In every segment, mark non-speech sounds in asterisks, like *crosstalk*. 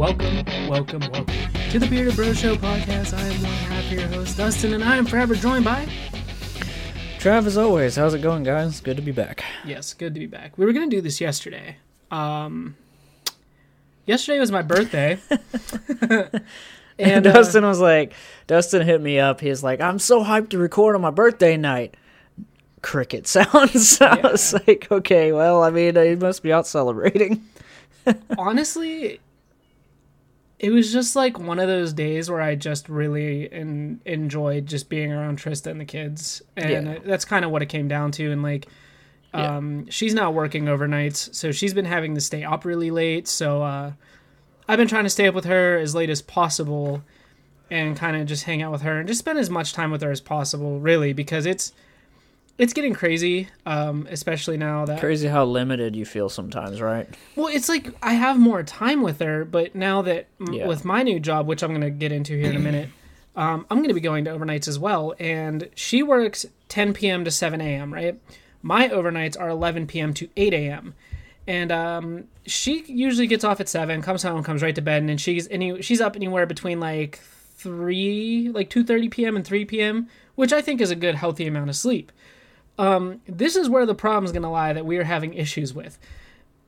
Welcome, welcome, welcome to the Bearded Bros Show podcast. I am one half your host, Dustin, and I am forever joined by. Trav, as always, how's it going, guys? Good to be back. Yes, good to be back. We were gonna do this yesterday. Um, yesterday was my birthday, *laughs* *laughs* And and uh, Dustin was like, Dustin hit me up. He's like, I'm so hyped to record on my birthday night. Cricket *laughs* sounds. I was like, okay, well, I mean, he must be out celebrating. honestly, it was just like one of those days where I just really en- enjoyed just being around Trista and the kids, and Yeah. that's kind of what it came down to. And like, Yeah. um, she's not working overnights, so she's been having to stay up really late. So uh, I've been trying to stay up with her as late as possible, and kind of just hang out with her and just spend as much time with her as possible, really, because it's it's getting crazy, um, especially now that Crazy how limited you feel sometimes, right? well, it's like I have more time with her, but now that m Yeah. with my new job, which I'm going to get into here in a minute, um, I'm going to be going to overnights as well. And she works 10 p.m. to 7 a.m. Right? My overnights are 11 p.m. to 8 a.m. And um, she usually gets off at seven, comes home, comes right to bed, and then she's any she's up anywhere between like three, like 2:30 p.m. and 3 p.m., which I think is a good healthy amount of sleep. Um, this is where the problem's going to lie that we are having issues with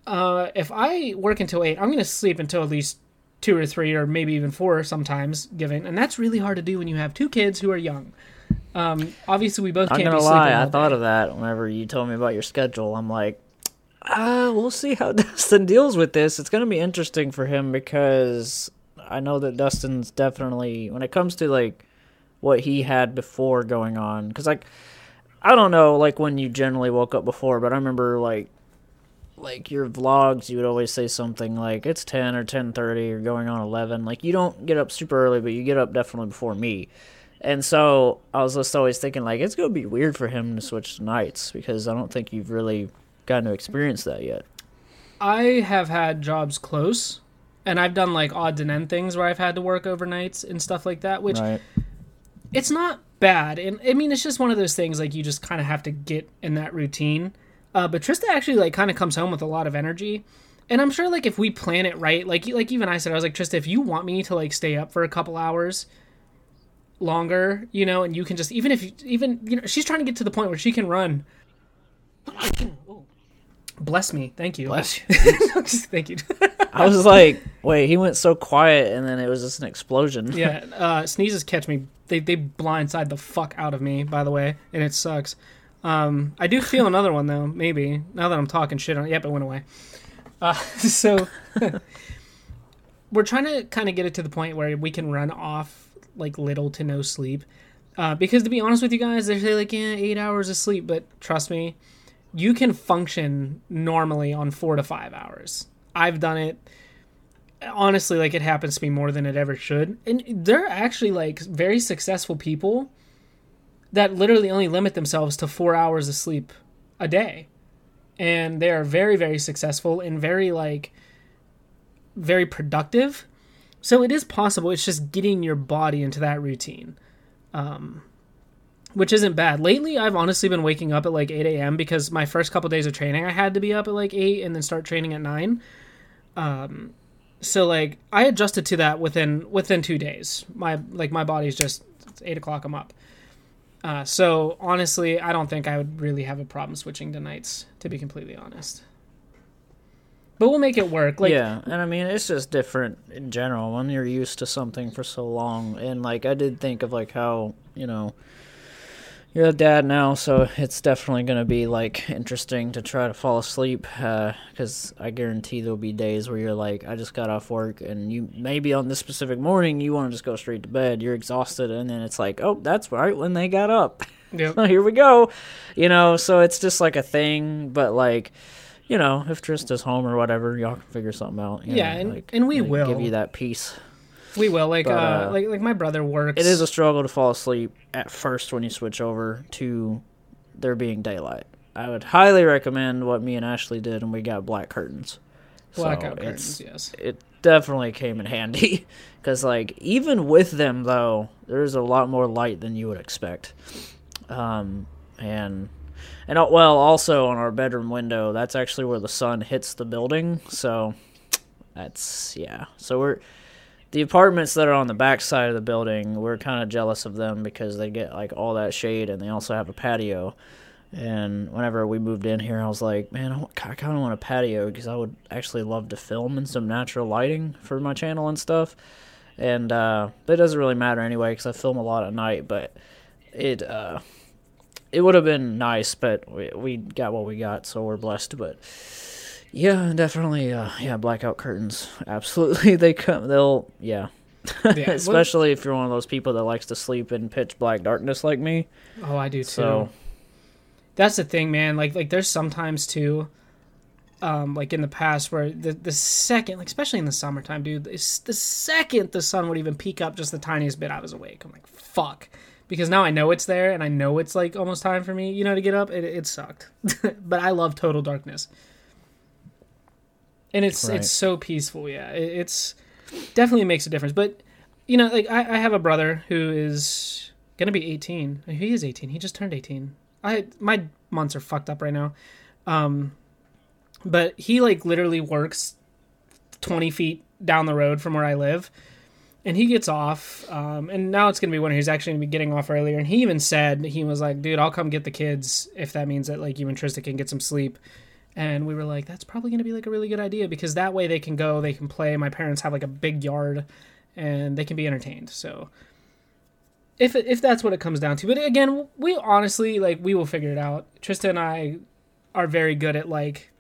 uh, if I work until eight, I'm going to sleep until at least two or three, or maybe even four sometimes. Given, and that's really hard to do when you have two kids who are young. Um, obviously, we both I'm can't gonna be lie, sleeping I thought day. of that whenever you told me about your schedule. I'm like, ah, we'll see how *laughs* Dustin deals with this. It's gonna be interesting for him because I know that Dustin's definitely when it comes to like what he had before going on. Because like, I don't know, like when you generally woke up before, but I remember like. Like your vlogs, you would always say something like it's ten or ten thirty or going on eleven. Like you don't get up super early, but you get up definitely before me. And so I was just always thinking like it's gonna be weird for him to switch to nights because I don't think you've really gotten to experience that yet. I have had jobs close, and I've done like odds and end things where I've had to work overnights and stuff like that, which Right. it's not bad. And I mean, it's just one of those things like you just kind of have to get in that routine. Uh, but Trista actually like kind of comes home with a lot of energy, and I'm sure like if we plan it right, like like even I said, I was like Trista, if you want me to like stay up for a couple hours longer, you know, and you can just even if you, even you know she's trying to get to the point where she can run. Bless me, thank you. Bless *laughs* you. thank you. I was like, wait, he went so quiet and then it was just an explosion. yeah, uh, sneezes catch me. They they blindside the fuck out of me. By the way, and it sucks. Um, I do feel another one though. Maybe now that I'm talking shit on. It. Yep, it went away. Uh, *laughs* so *laughs* we're trying to kind of get it to the point where we can run off like little to no sleep. Uh, because to be honest with you guys, they say like yeah, eight hours of sleep, but trust me, you can function normally on four to five hours. I've done it honestly like it happens to me more than it ever should. And they're actually like very successful people that literally only limit themselves to four hours of sleep a day. And they are very very successful and very like very productive. So it is possible it's just getting your body into that routine um which isn't bad. Lately i've honestly been waking up at like 8 a.m because my first couple days of training i had to be up at like 8 and then start training at 9 um so like I adjusted to that within within two days. My like my body's just eight o'clock. I'm up. Uh, so honestly, I don't think I would really have a problem switching to nights. To be completely honest, but we'll make it work. Like yeah, and I mean it's just different in general when you're used to something for so long. And like I did think of like how you know you're a dad now, so it's definitely gonna be like interesting to try to fall asleep. Uh, because I guarantee there'll be days where you're like, I just got off work, and you maybe on this specific morning you want to just go straight to bed. You're exhausted, and then it's like, oh, that's right when they got up. Yep. oh, *laughs* here we go. You know, so it's just like a thing, but like, you know, if Trista's home or whatever, y'all can figure something out. you Yeah, know, and- like- and we like, will. give you that peace. We will. Like But, uh, uh, like like my brother works. It is a struggle to fall asleep at first when you switch over to there being daylight. I would highly recommend what me and Ashley did, and we got black curtains. blackout So curtains. Yes. It definitely came in *laughs* handy because, like, even with them though, there's a lot more light than you would expect. Um, and and uh, well, also on our bedroom window, that's actually where the sun hits the building. So That's yeah. So we're the apartments that are on the back side of the building. We're kind of jealous of them because they get like all that shade, and they also have a patio. And whenever we moved in here, I was like, man, I kind of want a patio because I would actually love to film in some natural lighting for my channel and stuff. And uh, it doesn't really matter anyway because I film a lot at night. But it uh, it would have been nice, but we, we got what we got, so we're blessed. But yeah, definitely, uh, yeah, blackout curtains, absolutely. *laughs* They come, they'll, yeah. yeah *laughs* Especially if you're one of those people that likes to sleep in pitch black darkness like me. Oh, I do too. So, that's the thing, man. Like, like there's sometimes too, um, like in the past where the the second, like especially in the summertime, dude, the second the sun would even peek up just the tiniest bit, I was awake. I'm like, fuck because now I know it's there and I know it's like almost time for me, you know, to get up. It, it sucked, *laughs* but I love total darkness, and it's right. it's so peaceful. Yeah, it, it's definitely makes a difference. But you know, like I, I have a brother who is gonna be 18. He is 18. He just turned 18. I my months are fucked up right now, um, but he like literally works 20 feet down the road from where I live and he gets off um, and now it's going to be when he's actually going to be getting off earlier and he even said he was like dude i'll come get the kids if that means that like you and trista can get some sleep and we were like that's probably going to be like a really good idea because that way they can go they can play my parents have like a big yard and they can be entertained so if if that's what it comes down to but again we honestly like we will figure it out trista and i are very good at like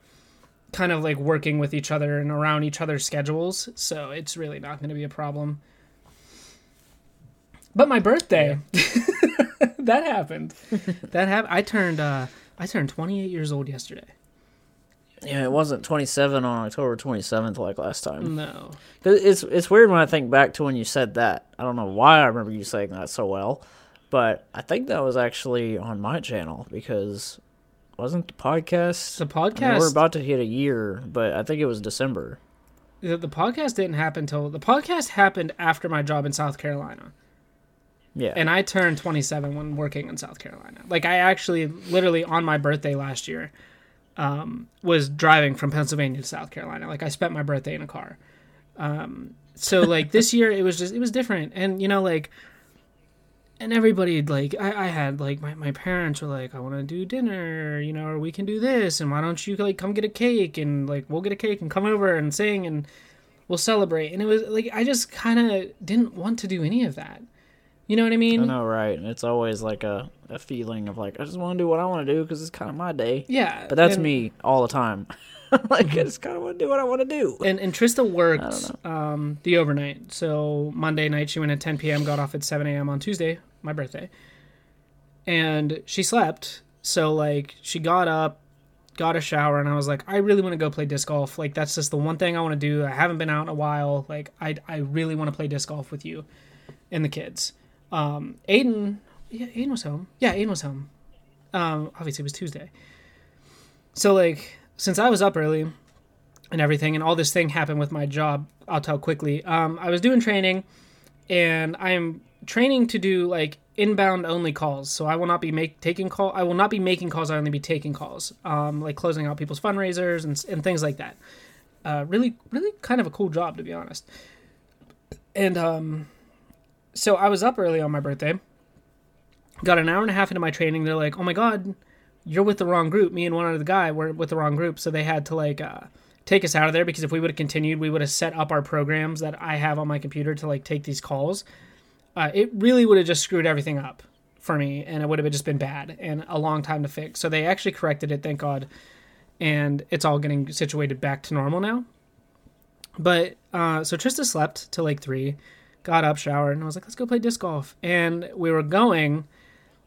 kind of like working with each other and around each other's schedules so it's really not going to be a problem but my birthday, yeah. *laughs* that happened. that happened. I turned uh, I turned 28 years old yesterday. Yeah, it wasn't 27 on October 27th like last time. No, it's it's weird when I think back to when you said that. I don't know why I remember you saying that so well, but I think that was actually on my channel because wasn't the podcast the podcast I mean, we're about to hit a year, but I think it was December. The, the podcast didn't happen until the podcast happened after my job in South Carolina. Yeah. And I turned 27 when working in South Carolina. Like I actually literally on my birthday last year um, was driving from Pennsylvania to South Carolina. Like I spent my birthday in a car. Um, so *laughs* like this year it was just it was different and you know like and everybody like I, I had like my, my parents were like i want to do dinner you know or we can do this and why don't you like come get a cake and like we'll get a cake and come over and sing and we'll celebrate and it was like i just kind of didn't want to do any of that you know what I mean? I know, right? And it's always like a, a feeling of like I just want to do what I want to do because it's kind of my day. Yeah, but that's and, me all the time. *laughs* like I just kind of want to do what I want to do. And and Trista worked um, the overnight. So Monday night she went at 10 p.m. Got off at 7 a.m. on Tuesday, my birthday, and she slept. So like she got up, got a shower, and I was like, I really want to go play disc golf. Like that's just the one thing I want to do. I haven't been out in a while. Like I I really want to play disc golf with you and the kids. Um, Aiden, yeah, Aiden was home. Yeah, Aiden was home. Um, obviously, it was Tuesday. So, like, since I was up early and everything, and all this thing happened with my job, I'll tell quickly. Um, I was doing training, and I'm training to do like inbound only calls. So I will not be make taking call. I will not be making calls. I only be taking calls. Um, like closing out people's fundraisers and and things like that. Uh, really, really kind of a cool job to be honest. And um, so I was up early on my birthday. Got an hour and a half into my training. They're like, "Oh my god, you're with the wrong group." Me and one other guy were with the wrong group, so they had to like uh, take us out of there because if we would have continued, we would have set up our programs that I have on my computer to like take these calls. Uh, it really would have just screwed everything up for me, and it would have just been bad and a long time to fix. So they actually corrected it, thank God, and it's all getting situated back to normal now. But uh, so Trista slept till like three got up, showered, and I was like, let's go play disc golf. And we were going,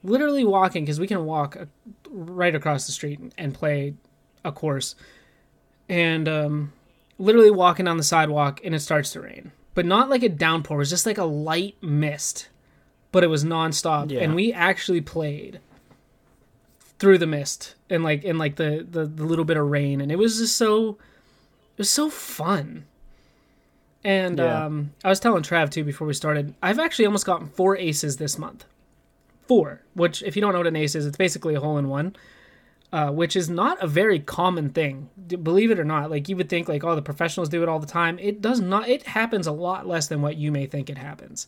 literally walking, because we can walk right across the street and play a course. And um, literally walking on the sidewalk, and it starts to rain. But not like a downpour, it was just like a light mist. But it was nonstop. Yeah. And we actually played through the mist and like in like the, the the little bit of rain and it was just so it was so fun and yeah. um, I was telling Trav too before we started. I've actually almost gotten four aces this month. Four, which if you don't know what an ace is, it's basically a hole in one. uh, which is not a very common thing. Believe it or not, like you would think, like oh, the professionals do it all the time. It does not. It happens a lot less than what you may think it happens.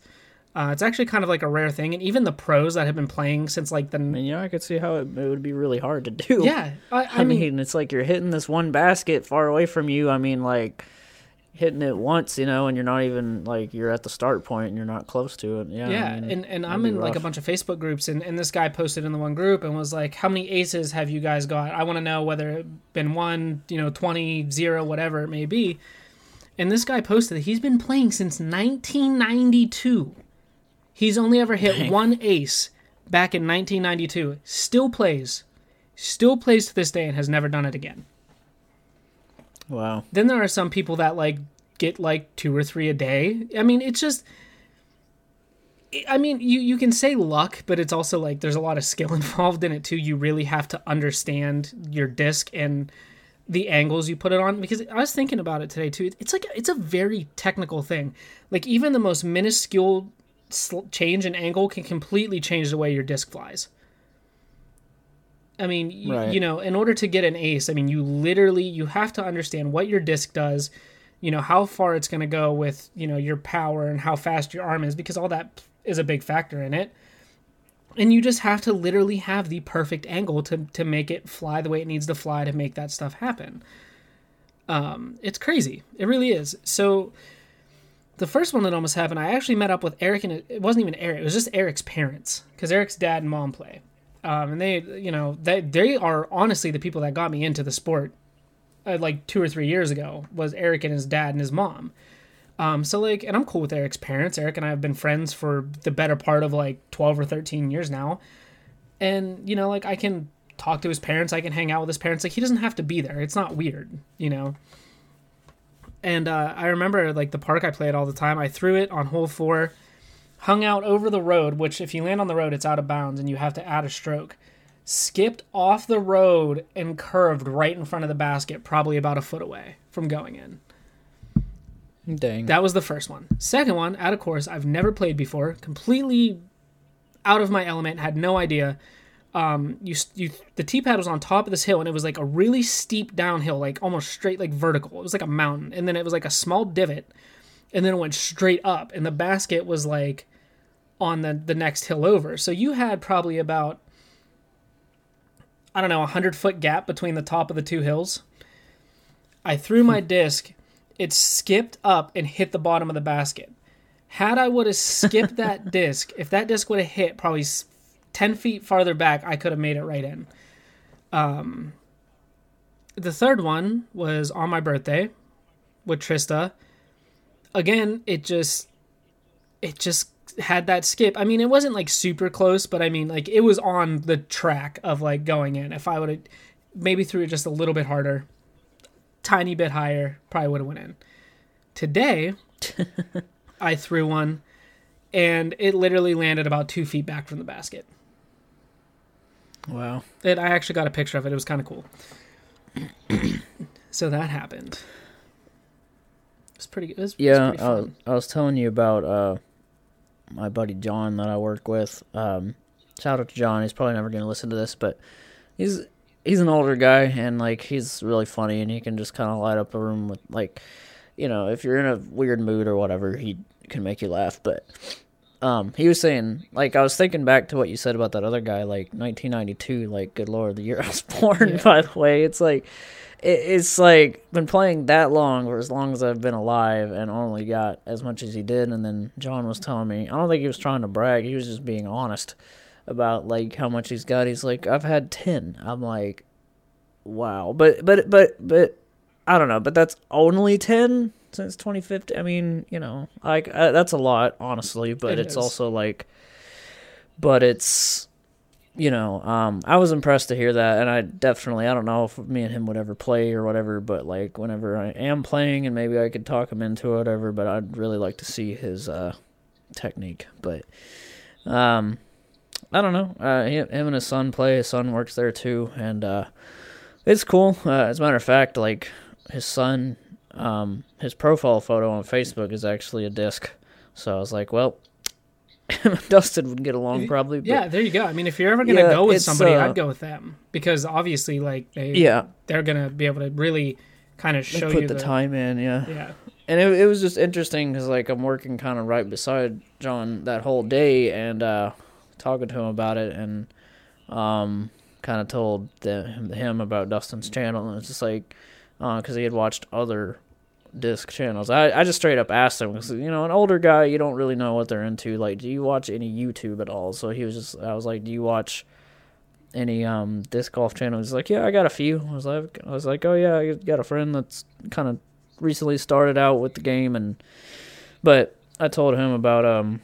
Uh, it's actually kind of like a rare thing, and even the pros that have been playing since like the And you know, I could see how it, it would be really hard to do. yeah, I, I, *laughs* I mean, mean, it's like you're hitting this one basket far away from you. I mean, like hitting it once, you know, and you're not even like you're at the start point and you're not close to it. Yeah, I Yeah, mean, and, and I'm in like a bunch of Facebook groups, and, and this guy posted in the one group and was like, How many aces have you guys got? I want to know whether it been one, you know, 20, 0, whatever it may be. And this guy posted that he's been playing since 1992. He's only ever hit Dang. one ace back in 1992. Still plays. Still plays to this day and has never done it again. Wow. Then there are some people that like get like two or three a day. I mean, it's just. I mean, you you can say luck, but it's also like there's a lot of skill *laughs* involved in it too. You really have to understand your disc and the angles you put it on. Because I was thinking about it today too. It's like it's a very technical thing. Like even the most minuscule change in angle can completely change the way your disc flies. I mean, you, Right. you know, in order to get an ace, I mean, you literally you have to understand what your disc does, you know, how far it's going to go with, you know, your power and how fast your arm is because all that is a big factor in it. And you just have to literally have the perfect angle to to make it fly the way it needs to fly to make that stuff happen. Um, it's crazy. It really is. So the first one that almost happened, I actually met up with Eric and it wasn't even Eric, it was just Eric's parents because Eric's dad and mom play. Um, and they, you know, they they are honestly the people that got me into the sport. Uh, like two or three years ago, was Eric and his dad and his mom. Um, so like, and I'm cool with Eric's parents. Eric and I have been friends for the better part of like 12 or 13 years now. And you know, like I can talk to his parents, I can hang out with his parents. Like he doesn't have to be there. It's not weird, you know. And uh, I remember like the park I played all the time. I threw it on hole four hung out over the road, which if you land on the road, it's out of bounds and you have to add a stroke. Skipped off the road and curved right in front of the basket, probably about a foot away from going in. Dang. That was the first one. Second one, out of course, I've never played before, completely out of my element, had no idea. Um, you, you, the tee pad was on top of this hill, and it was like a really steep downhill, like almost straight, like vertical. It was like a mountain, and then it was like a small divot, and then it went straight up, and the basket was like on the the next hill over. So you had probably about I don't know, a hundred foot gap between the top of the two hills. I threw my disc, it skipped up and hit the bottom of the basket. Had I would have skipped *laughs* that disc, if that disc would have hit probably ten feet farther back, I could have made it right in. Um, the third one was on my birthday with Trista. Again, it just it just had that skip. I mean, it wasn't like super close, but I mean, like it was on the track of like going in. If I would have maybe threw it just a little bit harder, tiny bit higher, probably would have went in. Today, *laughs* I threw one, and it literally landed about two feet back from the basket. wow. It, I actually got a picture of it. It was kind of cool. *clears throat* so that happened. It's pretty good. It was, it was Yeah, pretty I was. I was telling you about uh, my buddy John that I work with. Um, shout out to John. He's probably never going to listen to this, but he's he's an older guy and like he's really funny and he can just kind of light up a room with like, you know, if you're in a weird mood or whatever, he can make you laugh. But um, he was saying like I was thinking back to what you said about that other guy, like 1992. Like, good lord, the year I was *laughs* born. Yeah. By the way, it's like it, it's like been playing that long for as long as I've been alive and only got as much as he did. And then John was telling me, I don't think he was trying to brag. He was just being honest about like how much he's got. He's like, I've had ten. I'm like, wow. But but but but I don't know. But that's only ten since 2015. I mean, you know, like uh, that's a lot, honestly. But It it's is. also like, but it's you know, um, I was impressed to hear that, and I definitely, I don't know if me and him would ever play or whatever, but like whenever I am playing, and maybe I could talk him into it, whatever. But I'd really like to see his uh, technique. But um, I don't know. Uh, he, him and his son play. His son works there too, and uh, it's cool. Uh, as a matter of fact, like his son, um, his profile photo on Facebook is actually a disc. So I was like, well, *laughs* Dustin would get along probably. But Yeah, there you go. I mean, if you're ever gonna Yeah, go with somebody, uh, I'd go with them because obviously, like they, yeah, they're gonna be able to really kind of show put you the, time in. Yeah, Yeah, and it, it was just interesting because like I'm working kind of right beside John that whole day and uh, talking to him about it and um, kind of told the, him about Dustin's channel and it's just like because he had watched other disc channels. I, I just straight up asked him because you know an older guy you don't really know what they're into. Like, do you watch any YouTube at all? So he was just I was like, do you watch any um disc golf channels? He's like, yeah, I got a few. I was like, I was like, oh yeah, I got a friend that's kind of recently started out with the game and but I told him about um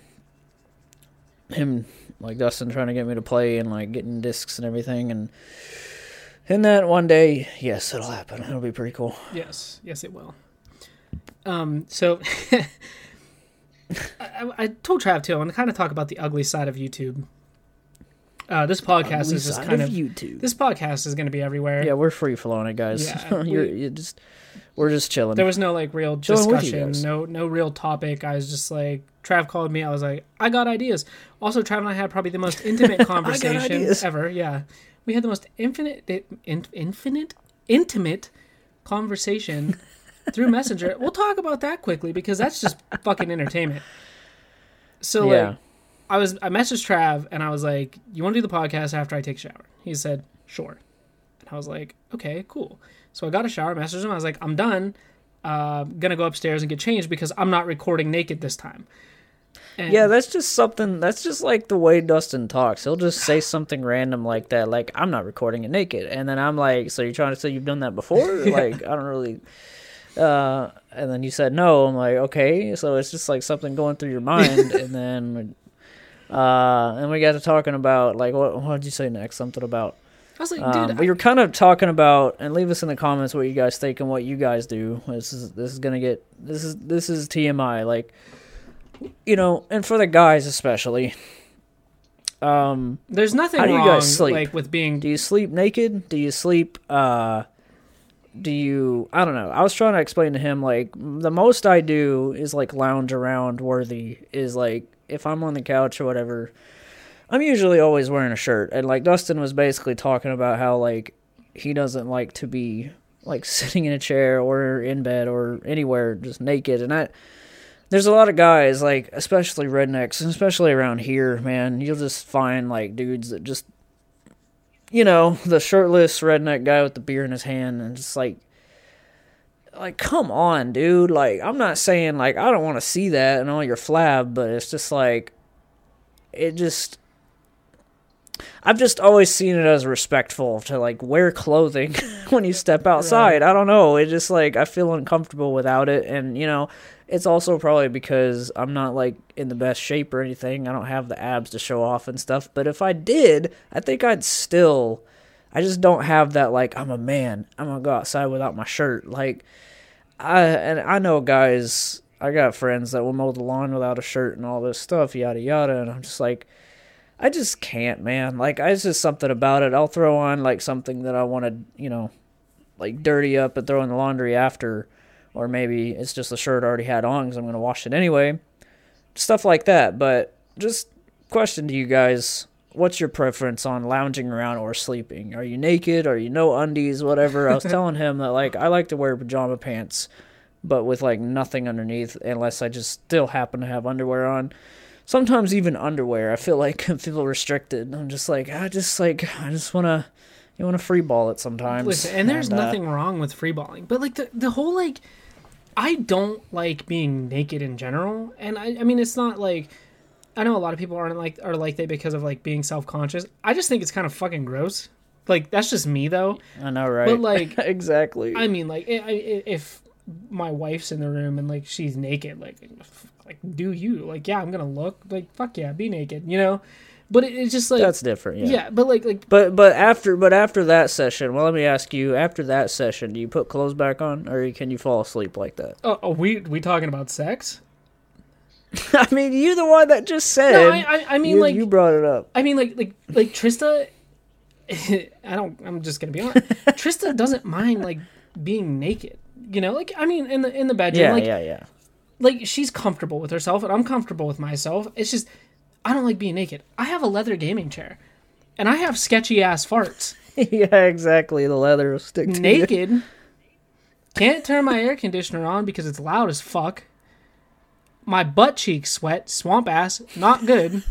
him like Dustin trying to get me to play and like getting discs and everything and and that one day yes it'll happen it'll be pretty cool yes, yes, it will. Um, so *laughs* I, I- told Trav too. I want to kind of talk about the ugly side of YouTube. Uh, this podcast Ugly is just kind of of YouTube this podcast is going to be everywhere. yeah we're free flowing it guys Yeah, *laughs* you're we- you just we're just chilling There was no like real Chilling with you discussion, no no real topic. I was just like Trav called me. I was like, I got ideas. Also, Trav and I had probably the most *laughs* intimate conversation ever. Yeah, we had the most infinite, in, infinite, intimate conversation through Messenger. We'll talk about that quickly because that's just fucking entertainment. So yeah like, I was I messaged Trav and I was like, "You want to do the podcast after I take a shower?" He said, "Sure." And I was like, "Okay, cool." So I got a shower, messaged him. I was like, "I'm done. Uh, gonna go upstairs and get changed because I'm not recording naked this time." And yeah that's just something that's just like the way Dustin talks he'll just say *sighs* something random like that like I'm not recording it naked and then I'm like so you're trying to say you've done that before like I don't really uh and then you said no. I'm like okay. So it's just like something going through your mind. *laughs* And then uh and we got to talking about like what what did you say next? Something about I was like, um, "Dude, but you're kind of talking about and leave us in the comments what you guys think and what you guys do. This is this is gonna get this is this is tmi like you know and for the guys especially um there's nothing how do you wrong guys sleep? like with being do you sleep naked? Do you sleep uh do you I don't know. I was trying to explain to him like the most I do is like lounge around worthy is like if I'm on the couch or whatever I'm usually always wearing a shirt and like Dustin was basically talking about how like he doesn't like to be like *laughs* sitting in a chair or in bed or anywhere just naked and I there's a lot of guys like especially rednecks and especially around here man you'll just find like dudes that just you know the shirtless redneck guy with the beer in his hand and just like like come on dude like i'm not saying like i don't want to see that and all your flab but it's just like it just I've just always seen it as respectful to like wear clothing *laughs* when you step outside. I don't know. It just like I feel uncomfortable without it and you know, it's also probably because I'm not like in the best shape or anything. I don't have the abs to show off and stuff, but if I did, I think I'd still I just don't have that like I'm a man. I'm to go outside without my shirt. Like I and I know guys I got friends that will mow the lawn without a shirt and all this stuff, yada yada, and I'm just like I just can't, man. Like, I, it's just something about it. I'll throw on like something that I want to, you know, like dirty up and throw in the laundry after, or maybe it's just the shirt I already had on because I'm gonna wash it anyway. Stuff like that. But just question to you guys: What's your preference on lounging around or sleeping? Are you naked? Are you no undies? Whatever. I was *laughs* telling him that like I like to wear pajama pants, but with like nothing underneath, unless I just still happen to have underwear on sometimes even underwear i feel like *laughs* I feel restricted i'm just like i just like i just want to you want to free ball it sometimes Listen, and there's uh, nothing wrong with free balling, but like the the whole like, I don't like being naked in general, and I I mean it's not like. I know a lot of people aren't like are like that because of like being self conscious. I just think it's kind of fucking gross. Like that's just me though. i know right But, like, *laughs* exactly I mean, like if my wife's in the room and like she's naked, like like do you like yeah I'm gonna look like fuck yeah be naked you know, but it, it's just like that's different yeah. yeah but like like but but after but after that session well let me ask you after that session do you put clothes back on or can you fall asleep like that oh, oh we we talking about sex? *laughs* i mean you the one that just said No, I I, I mean you, like you brought it up I mean, like, like, like Trista. *laughs* I don't. I'm just gonna be honest. *laughs* Trista doesn't mind like being naked. You know, like I mean, in the in the bedroom, yeah like yeah yeah like she's comfortable with herself, and I'm comfortable with myself. It's just I don't like being naked. I have a leather gaming chair, and I have sketchy ass farts. *laughs* yeah, exactly. The leather will stick to you. naked. Can't turn my air conditioner on because it's loud as fuck. My butt cheeks sweat, swamp ass, not good.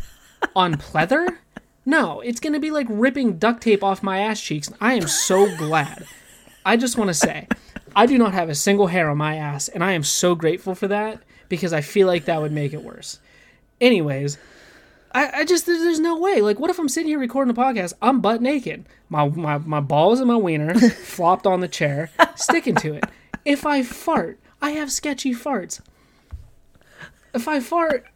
on pleather? No, it's gonna be like ripping duct tape off my ass cheeks. I am so glad. I just want to say, I do not have a single hair on my ass, and I am so grateful for that because I feel like that would make it worse. Anyways, I, I just there's, there's no way. Like, what if I'm sitting here recording a podcast? I'm butt naked. My my my balls and my wiener *laughs* flopped on the chair, sticking to it. If I fart, I have sketchy farts. If I fart,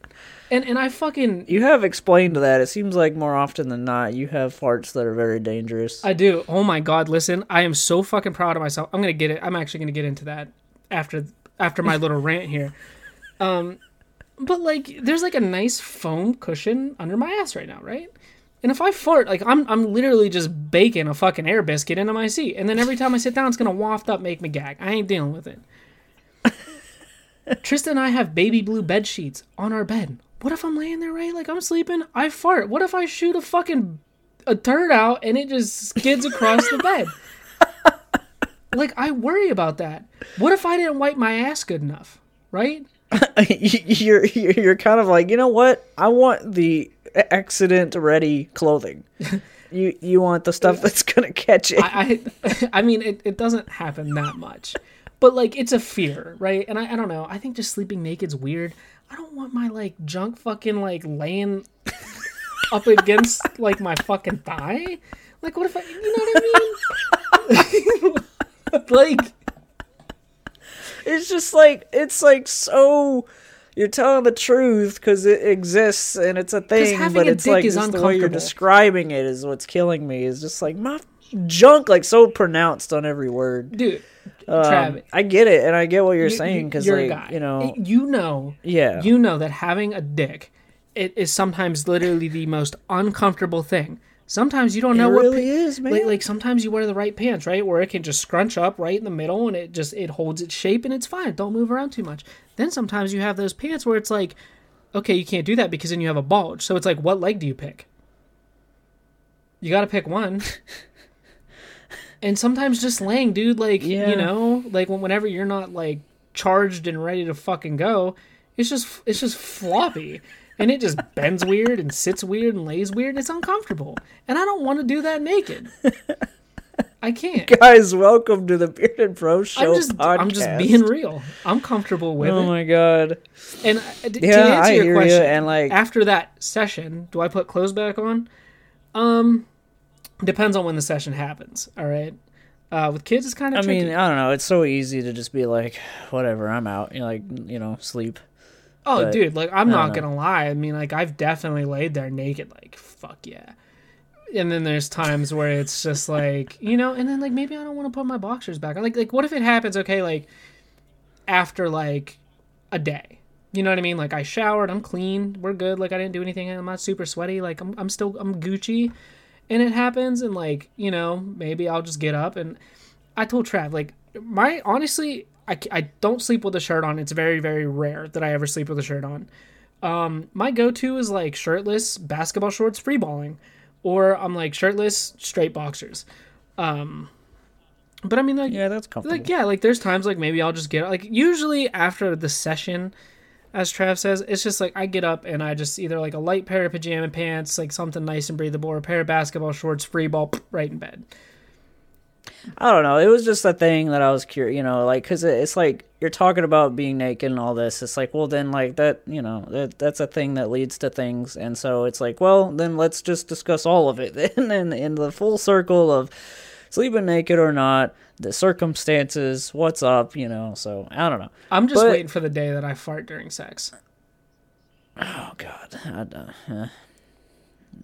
and and I fucking You have explained that. It seems like more often than not, you have farts that are very dangerous. I do. Oh my god, listen, I am so fucking proud of myself. I'm gonna get it. I'm actually gonna get into that after after my little rant here. Um, but like, there's like a nice foam cushion under my ass right now, right? And if I fart, like I'm I'm literally just baking a fucking air biscuit into my seat, and then every time I sit down, it's gonna waft up, make me gag. I ain't dealing with it. *laughs* Trista and I have baby blue bed sheets on our bed. What if I'm laying there, right? Like I'm sleeping, I fart. What if I shoot a fucking a turd out and it just skids across the bed? *laughs* Like I worry about that. What if I didn't wipe my ass good enough, right? *laughs* you're you're you're kind of like, you know what? I want the accident ready clothing. *laughs* you you want the stuff that's gonna catch it. I I, *laughs* I mean it, it doesn't happen that much. But like it's a fear, right? And I, I don't know. I think just sleeping naked's weird. I don't want my like junk fucking like laying up against like my fucking thigh. Like what if I you know what I mean? like it's just like it's like so. You're telling the truth because it exists and it's a thing, having but a it's dick like is just the way you're describing it is what's killing me. Is just like my junk, like so pronounced on every word. dude, Um, Trav, I get it, and I get what you're you- saying because, you're like, you know, you know yeah, you know that having a dick it is sometimes literally the most uncomfortable thing. Sometimes you don't it know what really pa- is, man. like, like sometimes you wear the right pants, right, where it can just scrunch up right in the middle and it just it holds its shape and it's fine. Don't move around too much. Then sometimes you have those pants where it's like, okay, you can't do that because then you have a bulge. So it's like, what leg do you pick? You got to pick one. *laughs* and sometimes just laying, dude, like Yeah. you know, like whenever you're not like charged and ready to fucking go, it's just it's just floppy. And it just bends weird and sits weird and lays weird. It's uncomfortable. And I don't want to do that naked. I can't. guys, welcome to the Bearded Bros Show I'm just podcast. I'm just being real. I'm comfortable with Oh it. Oh my god! And uh, d- to Yeah, answer I your question, you. And like, after that session, do I put clothes back on? Um, depends on when the session happens. All right. Uh, with kids, it's kind I of tricky. mean, I don't know. It's so easy to just be like, whatever, I'm out. You know, like, you know, sleep. Oh, but- dude, like I'm not know. gonna lie. I mean, like I've definitely laid there naked, like fuck yeah. And then there's times where it's just like you know, and then like maybe I don't want to put my boxers back. Like, like what if it happens? Okay, like after like a day. You know what I mean? Like I showered, I'm clean, we're good. Like I didn't do anything. I'm not super sweaty. Like I'm, I'm still, I'm Gucci. And it happens, and like you know, maybe I'll just get up. And I told Trav, like my honestly, I, I don't sleep with a shirt on. It's very very rare that I ever sleep with a shirt on. Um, my go-to is like shirtless basketball shorts, free balling, or I'm like shirtless straight boxers. Um, but I mean like Yeah, that's comfortable. like yeah like there's times like maybe i'll just get like usually after the session as trav says it's just like i get up and i just either like a light pair of pajama pants like something nice and breathable or a pair of basketball shorts free ball right in bed I don't know. It was just a thing that I was curious, you know, like because it's like you're talking about being naked and all this. It's like, well, then like that, you know, that that's a thing that leads to things, and so it's like, well, then let's just discuss all of it. *laughs* Then in, in the full circle of sleeping naked or not, the circumstances, what's up, you know. So I don't know. i'm just But- waiting for the day that i fart during sex Oh God, I don't, uh,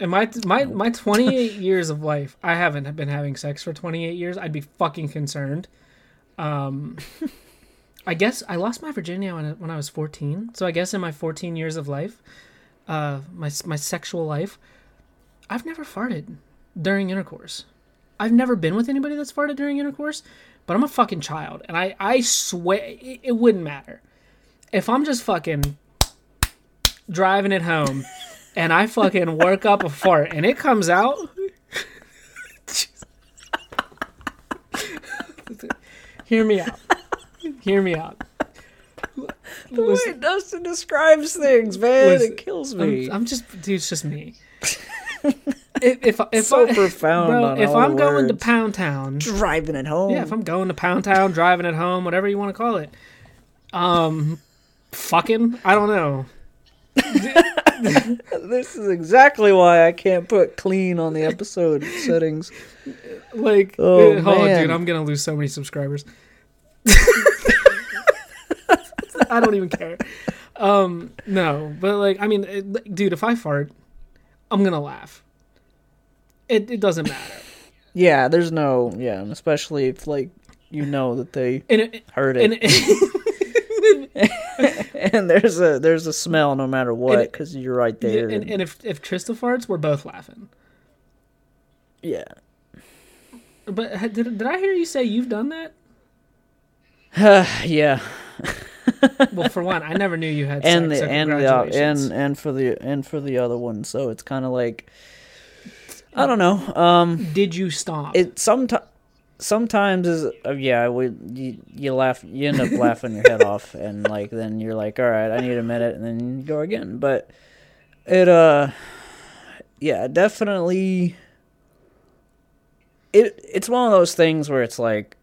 and my my my *laughs* 28 years of life i haven't been having sex for 28 years. I'd be fucking concerned. Um *laughs* i guess i lost my virginity when I, when I was 14 so i guess in my 14 years of life uh my my sexual life i've never farted during intercourse. I've never been with anybody that's farted during intercourse but i'm a fucking child and i i swear it, it wouldn't matter. If i'm just fucking driving it home *laughs* and I fucking work up a fart, and it comes out. Hear me out. Hear me out. The way Dustin describes things, man, Listen, it kills I'm, me. I'm just, dude, it's just me. *laughs* if if, if So I, profound bro, if I'm going to. Pound Town, Driving it home. yeah, if I'm going to Pound Town, driving it home, whatever you want to call it, um, fucking, I don't know. *laughs* *laughs* This is exactly why I can't put clean on the episode *laughs* settings. Like, Oh, on, man. dude, I'm gonna lose so many subscribers. *laughs* I don't even care. Um, no, but like, I mean, it, dude, if I fart, I'm gonna laugh. It it doesn't matter. Yeah, there's no yeah, especially if like you know that they And it, heard it, *laughs* and there's a there's a smell no matter what because you're right there. and, and if if Trista farts, we're both laughing. yeah, But did did I hear you say you've done that? *sighs* yeah, *laughs* Well, for one, I never knew you had and sex. the so and the uh, and and for the and for the other one, so it's kind of like I don't know. Um, did you stop? it sometimes sometimes is uh, yeah we you, you laugh you end up laughing your head *laughs* off and like then you're like all right i need a minute and then you go again. But it uh yeah definitely it it's one of those things where it's like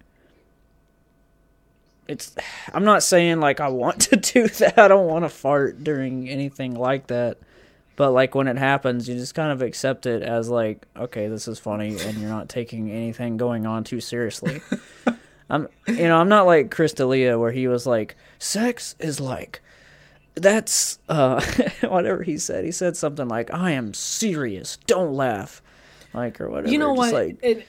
it's i'm not saying like i want *laughs* to do that i don't want to fart during anything like that but like when it happens you just kind of accept it as like okay this is funny and you're not taking anything going on too seriously *laughs* i'm you know i'm not like chris D'Elia where he was like sex is like that's uh *laughs* whatever he said he said something like i am serious don't laugh like or whatever you know Just what? like It-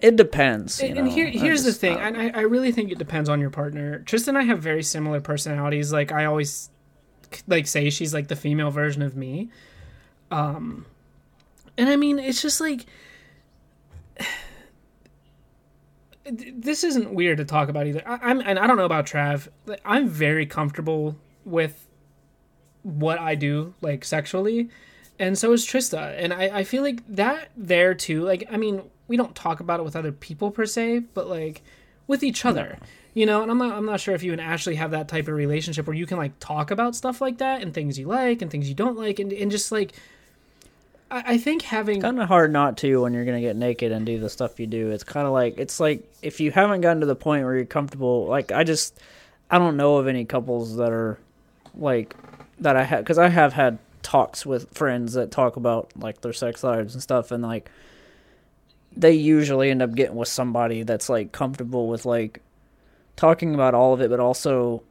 it depends you and, and know? here, I here's the thing, I and I, I really think it depends on your partner. Trista and I have very similar personalities. Like I always like say she's like the female version of me. Um, and I mean, it's just like *sighs* this isn't weird to talk about either. I, I'm and I don't know about Trav. I'm very comfortable with what I do, like sexually, and so is Trista. And I, I feel like that there too. Like, I mean, we don't talk about it with other people per se, but like with each other, you know. And I'm not, I'm not sure if you and Ashley have that type of relationship where you can like talk about stuff like that and things you like and things you don't like, and and just like. I I think having kind of hard not to when you're gonna get naked and do the stuff you do. It's kind of like it's like if you haven't gotten to the point where you're comfortable. Like I just I don't know of any couples that are like that I have because I have had talks with friends that talk about like their sex lives and stuff, and like they usually end up getting with somebody that's like comfortable with like talking about all of it, but also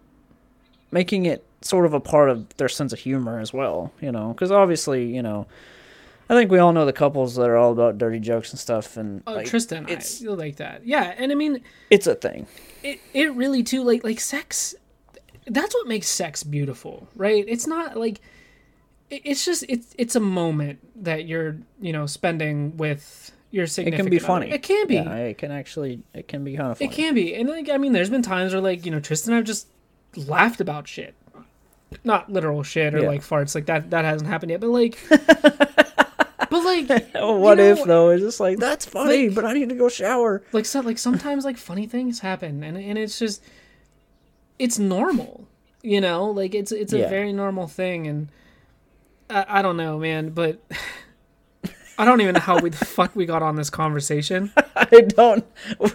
making it sort of a part of their sense of humor as well. You know, because obviously you know. I think we all know the couples that are all about dirty jokes and stuff, and oh, like, Trista, I it's feel like that. Yeah, and I mean, it's a thing. it it really too like like sex that's what makes sex beautiful right it's not like it's just it's it's a moment that you're you know spending with your It significant can be other. funny. it can be Yeah, it can actually. It can be kind of funny. it can be and like i mean there's been times where like you know trista and i've just laughed about shit not literal shit or Yeah. like farts like that that hasn't happened yet but like *laughs* but like *laughs* what you know, if though? It's just like that's funny, like- but I need to go shower. like so like sometimes like funny things happen and and it's just it's normal you know like it's it's a Yeah. very normal thing and I, I don't know man but *laughs* i don't even know how we the fuck we got on this conversation *laughs* I don't.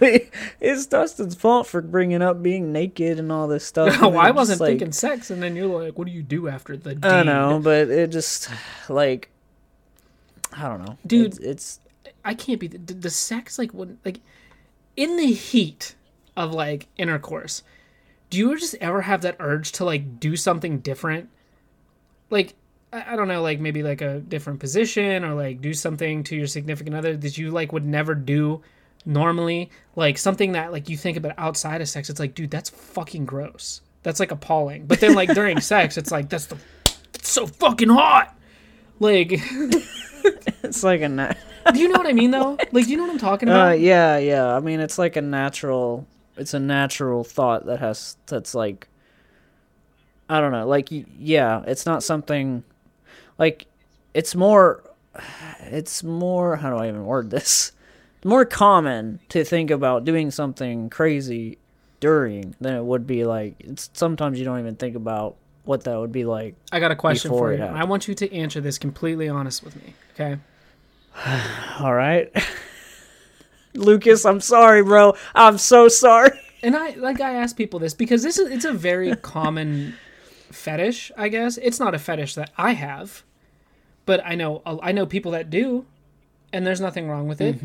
We, it's Dustin's fault for bringing up being naked and all this stuff. *laughs* and i wasn't like, thinking sex and then you're like what do you do after the deed? I know, but it just like I don't know, Dude. It's, it's i can't be the, the sex like when like in the heat of like intercourse do you just ever have that urge to like do something different like I don't know, like maybe like a different position or like do something to your significant other that you like would never do normally. Like something that like you think about outside of sex, it's like, dude, that's fucking gross. That's like appalling. But then like during *laughs* sex, it's like that's the it's so fucking hot. Like, *laughs* it's like a na- *laughs* Do you know what I mean though? Like, do you know what I'm talking about? uh, yeah, yeah. I mean, it's like a natural. It's a natural thought that has that's like. I don't know, like yeah, it's not something, like it's more it's more how do I even word this? More common to think about doing something crazy during than it would be like it's sometimes you don't even think about what that would be like. I got a question for you. I want you to answer this completely honest with me. Okay. *sighs* All right. *laughs* Lucas, I'm sorry, bro. I'm so sorry. *laughs* And I like I ask people this because this is it's a very *laughs* common fetish, I guess. It's not a fetish that I have, but I know I know people that do, and there's nothing wrong with it.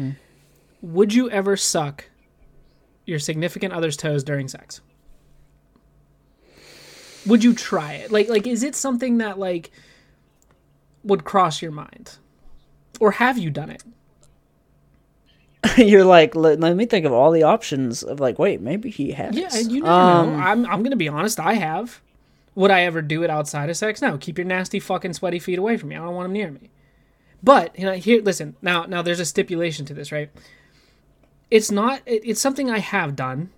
Would you ever suck your significant other's toes during sex? Would you try it? Like like is it something that like would cross your mind? Or have you done it? *laughs* You're like, let, let me think of all the options of like, wait, maybe he has. Yeah, you Um, know. I'm I'm gonna be honest. I have. Would I ever do it outside of sex? No. Keep your nasty fucking sweaty feet away from me. I don't want them near me. But you know, here, listen. Now, now there's a stipulation to this, right? It's not. It, it's something I have done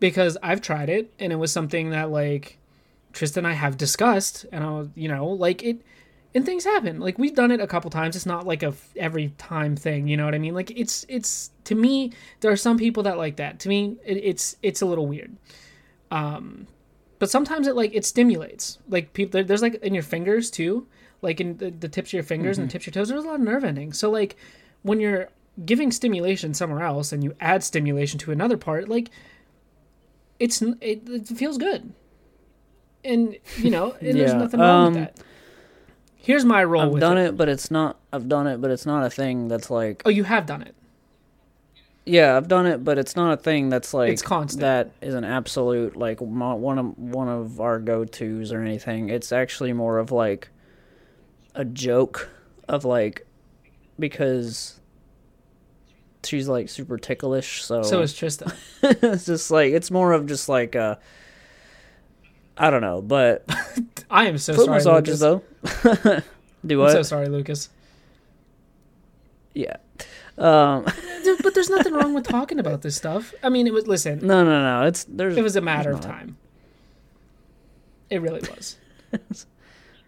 because I've tried it, and it was something that like Trista and I have discussed, and I you know, like it. And things happen. Like we've done it a couple times. It's not like a f- every time thing. You know what I mean? Like it's it's to me. There are some people that like that. To me, it, it's it's a little weird. Um, but sometimes it like it stimulates. Like people, there's like in your fingers too, like in the, the tips of your fingers and the tips of your toes. There's a lot of nerve endings. So like when you're giving stimulation somewhere else and you add stimulation to another part, like it's it, it feels good. And you know, *laughs* and there's nothing wrong um, with that. Here's my role I've with done it. it, but it's not. I've done it, but it's not a thing that's like. Oh, you have done it. Yeah, I've done it, but it's not a thing that's like It's constant. That is an absolute like one of one of our go tos or anything. It's actually more of like a joke of like because she's like super ticklish. So, So is Trista. *laughs* it's just like it's more of just like I don't know, but *laughs* I am so foot sorry, massages Lucas. though. *laughs* Do I'm what? so sorry, Lucas. yeah. Um, but there's nothing wrong with talking about this stuff. I mean, it was listen. no, no, no. It's there's. It was a matter of time. It really was. *laughs*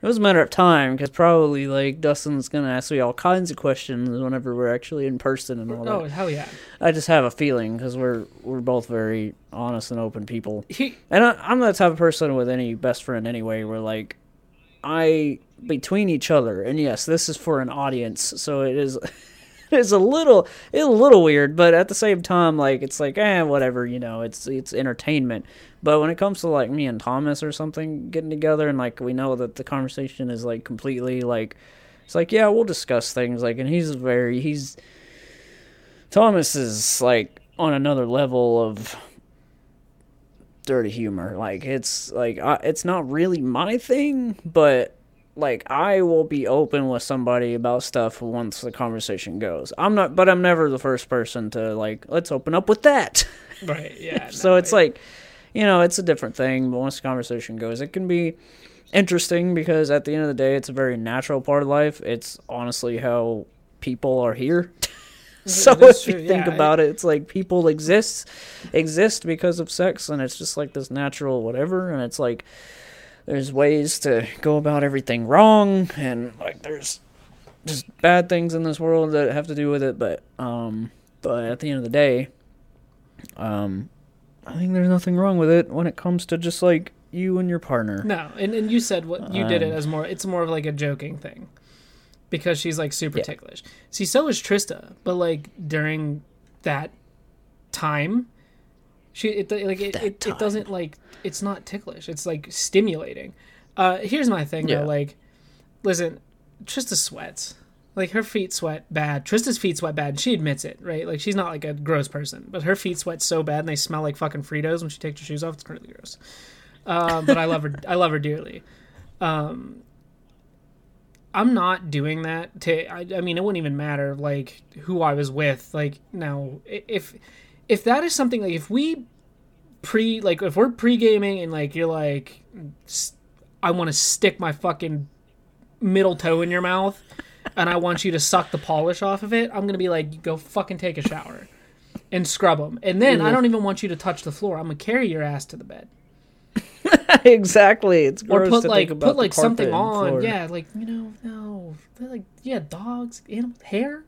It was a matter of time because probably like Dustin's gonna ask me all kinds of questions whenever we're actually in person and all Oh that. hell yeah! I just have a feeling because we're we're both very honest and open people, *laughs* He, and I, I'm the type of person with any best friend anyway. Where like I between each other, and yes, this is for an audience, so it is. *laughs* It's a little, it's a little weird, but at the same time, like it's like, eh, whatever, you know. It's it's entertainment. But when it comes to like me and Thomas or something getting together, and like we know that the conversation is like completely like, it's like, yeah, we'll discuss things. Like, and he's very, he's Thomas is like on another level of dirty humor. Like it's like I, it's not really my thing, but like I will be open with somebody about stuff once the conversation goes. I'm not, but I'm never the first person to like let's open up with that. *laughs* right? Yeah. *laughs* so no, it's it- like, you know, it's a different thing. But once the conversation goes, it can be interesting because at the end of the day, it's a very natural part of life. It's honestly how people are here. *laughs* so That's if you true, think yeah, about it, it's like people exist exist because of sex, and it's just like this natural whatever. And it's like there's ways to go about everything wrong, and like there's just bad things in this world that have to do with it. But um, but at the end of the day, um, I think there's nothing wrong with it when it comes to just like you and your partner. no, and and you said what you did it Um, as more. It's more of like a joking thing, because she's like super Yeah. ticklish. See, so is Trista, but like during that time, she it like it, it, it doesn't like it's not ticklish. It's like stimulating. Uh, here's my thing Yeah. though. Like, listen, Trista sweats. Like her feet sweat bad. Trista's feet sweat bad. And she admits it, right? Like she's not like a gross person, but her feet sweat so bad and they smell like fucking Fritos when she takes her shoes off. It's really gross. Um, but I love her. I love her dearly. Um, I'm not doing that to. I, I mean, it wouldn't even matter like who I was with. Like now, if if that is something like if we pre like if we're pre gaming and like you're like, I want to stick my fucking middle toe in your mouth and I want you to suck the polish off of it, I'm gonna be like, go fucking take a shower and scrub them, and then I don't even want you to touch the floor. I'm gonna carry your ass to the bed. *laughs* exactly. It's or gross put to like think about put like something on. Yeah, like you know, no, like yeah, dogs, animal hair.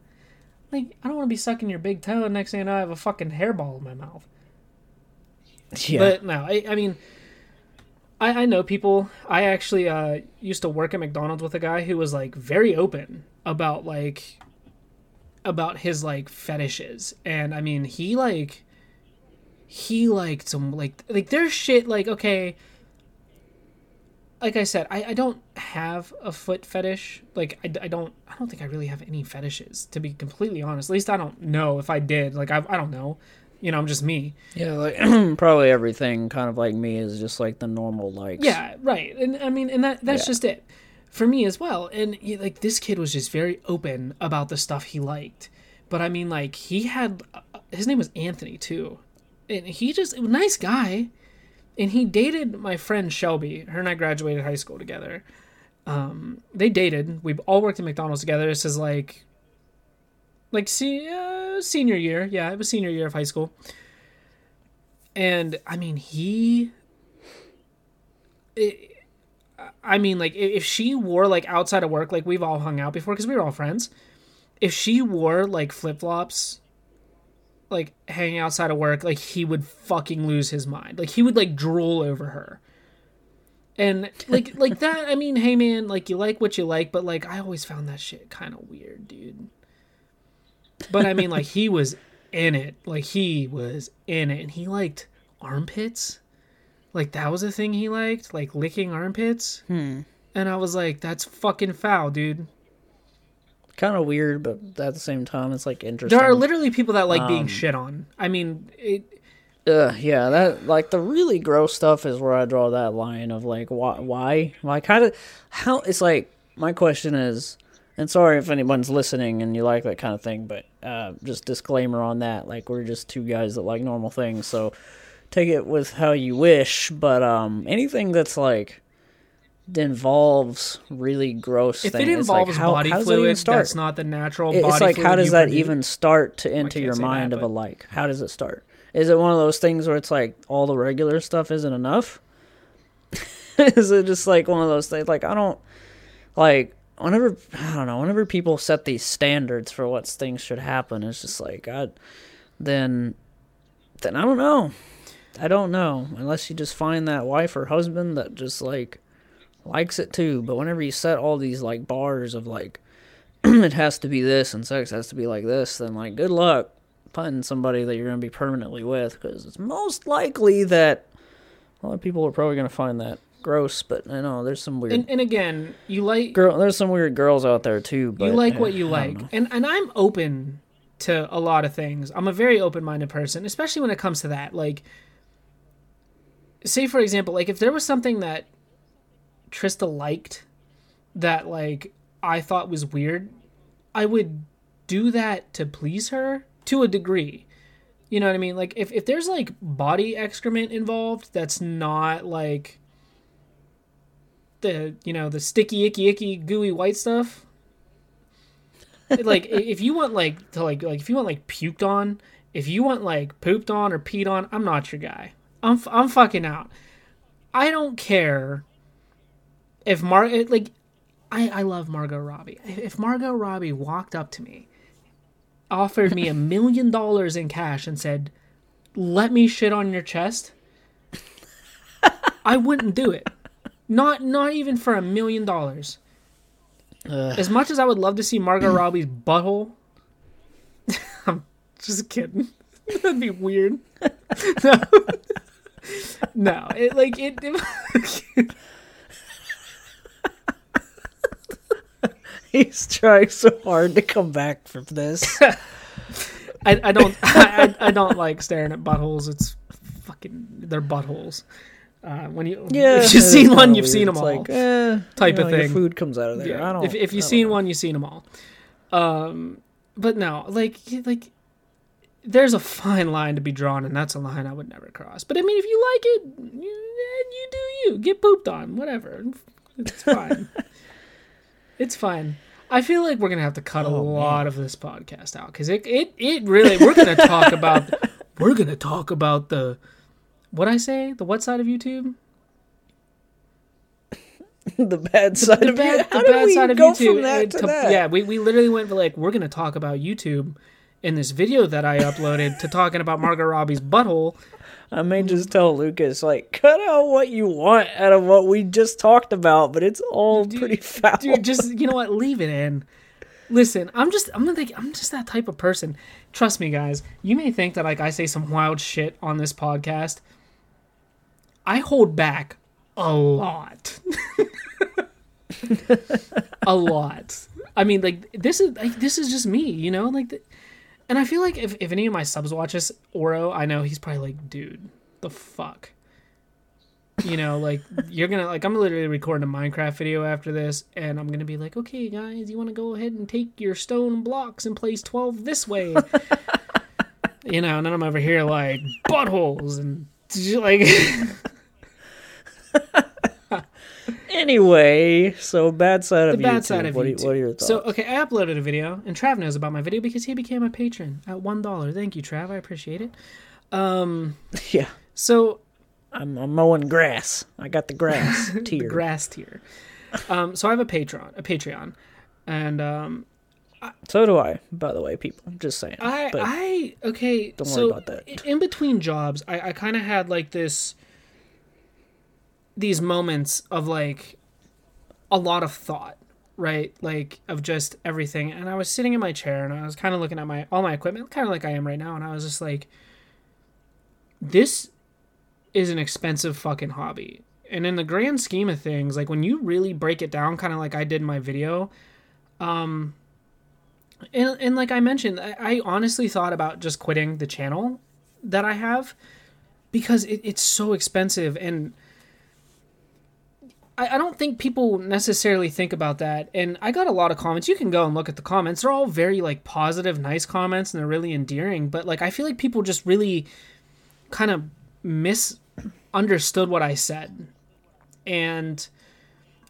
Like I don't want to be sucking your big toe, and next thing you know, I have a fucking hairball in my mouth. yeah. But no, I, I mean, I, I know people. I actually uh, used to work at McDonald's with a guy who was like very open about like about his like fetishes, and I mean, he like he liked some like like there's shit like okay. Like I said, I, I don't have a foot fetish. Like I, I don't I don't think I really have any fetishes to be completely honest. At least I don't know if I did. Like I I don't know. You know, I'm just me. yeah, like *clears throat* probably everything kind of like me is just like the normal likes. Yeah, right. And I mean, and that that's Yeah. just it for me as well. And like this kid was just very open about the stuff he liked. But I mean, like he had uh, his name was Anthony too, and he just nice guy. And he dated my friend Shelby. Her and I graduated high school together. Um, they dated. We all worked at McDonald's together. This is like, like see, uh, senior year. Yeah, it was senior year of high school. And I mean, he I mean, like if she wore like outside of work, like we've all hung out before because we were all friends. If she wore like flip flops, like hanging outside of work, like he would fucking lose his mind. Like he would like drool over her. And like *laughs* like that, I mean, hey man, like you like what you like, but like I always found that shit kind of weird, dude. But I mean, like he *laughs* was in it, like he was in it, and he liked armpits. Like that was a thing he liked, like licking armpits. Hmm. And I was like, that's fucking foul, dude. Kind of weird, but at the same time, it's like interesting. There are literally people that like being Um, shit on. I mean, it, Uh, yeah, that like the really gross stuff is where I draw that line of like why why like how did how it's like my question is and sorry if anyone's listening and you like that kind of thing, but uh, just disclaimer on that like we're just two guys that like normal things, so take it with how you wish. But um, anything that's like involves really gross if things, it it's like, involves how, body how that even start? that's not the natural It- it's like fluid how does that produce. even start to enter your mind that, of a like how does it start is it one of those things where it's like all the regular stuff isn't enough *laughs* is it just like one of those things like i don't like whenever i don't know whenever people set these standards for what things should happen it's just like god then then i don't know i don't know unless you just find that wife or husband that just like likes it too but whenever you set all these like bars of like *clears throat* it has to be this and sex has to be like this, then like good luck finding somebody that you're going to be permanently with because it's most likely that a lot of people are probably going to find that gross. But I know there's some weird And, and again, you like girl. There's some weird girls out there too. But you like eh, what you like, and and I'm open to a lot of things. I'm a very open minded person, especially when it comes to that. Like, say for example, like if there was something that Trista liked that like I thought was weird, I would do that to please her to a degree. You know what I mean? Like if, if there's like body excrement involved that's not like the you know, the sticky icky icky gooey white stuff. like if you want like to like like if you want like puked on, if you want like pooped on or peed on, I'm not your guy. I'm I'm fucking out. I don't care if Mar like I I love Margot Robbie. If Margot Robbie walked up to me, offered me a *laughs* million dollars in cash and said, "Let me shit on your chest," I wouldn't do it. Not not even for a million dollars. As much as I would love to see Margot Robbie's butthole, *laughs* I'm just kidding. *laughs* That'd be weird. no, no, it like it. it *laughs* He's trying so hard to come back from this. *laughs* I, I don't *laughs* I, I don't like staring at buttholes. It's fucking they're buttholes. Uh, when you yeah, if you've seen one, you've weird. seen them It's all. Like, eh, type you of know, your thing. food comes out of there. I don't. If if you've don't seen know. one, you've seen them all. Um, but no, like like there's a fine line to be drawn, and that's a line I would never cross. But I mean, if you like it, you, you do you. Get pooped on, whatever. It's fine. It's fine. I feel like we're gonna have to cut a Oh, lot of this podcast out because it, it it really we're gonna talk about *laughs* we're gonna talk about the what I say the what side of YouTube *laughs* the bad side the of bad, it. How the bad side of YouTube. from that to, to- that? Yeah, we, we literally went for like we're gonna talk about YouTube in this video that I uploaded to talking about Margot Robbie's butthole. I may just tell Lucas like cut out what you want out of what we just talked about, but it's all pretty foul. Dude, just you know what? Leave it in. Listen, I'm just I'm gonna think I'm just that type of person. Trust me, guys. You may think that like I say some wild shit on this podcast. I hold back a lot. *laughs* a lot. I mean, like this is like this is just me, you know, like. And I feel like if, if any of my subs watch this, Oro, I know he's probably like, dude, the fuck. You know, like *laughs* you're gonna like I'm literally recording a Minecraft video after this, and I'm gonna be like, okay, guys, you want to go ahead and take your stone blocks and place twelve this way, *laughs* you know, and then I'm over here like buttholes and *laughs* like Anyway, so bad side the of bad YouTube. side of what, YouTube. Are, what are your thoughts? So okay, I uploaded a video, and Trav knows about my video because he became a patron at one dollar. Thank you, Trav. I appreciate it. Um, *laughs* yeah, so I'm, I'm mowing grass. I got the grass *laughs* tier. the grass tier. Um, so I have a Patreon, a Patreon, and um, so do I. By the way, people. I'm just saying. I, but I, okay. Don't worry about that. In between jobs, I, I kind of had like this, these moments of like, a lot of thought, right? Like of just everything. And I was sitting in my chair and I was kind of looking at my all my equipment, kind of like I am right now, and I was just like, this is an expensive fucking hobby. And in the grand scheme of things, like when you really break it down, kind of like I did in my video, um, and, and like I mentioned, I, I honestly thought about just quitting the channel that I have because it, it's so expensive and I, I don't think people necessarily think about that. And I got a lot of comments. You can go and look at the comments. They're all very like positive, nice comments and they're really endearing. But like I feel like people just really kind of misunderstood what I said. And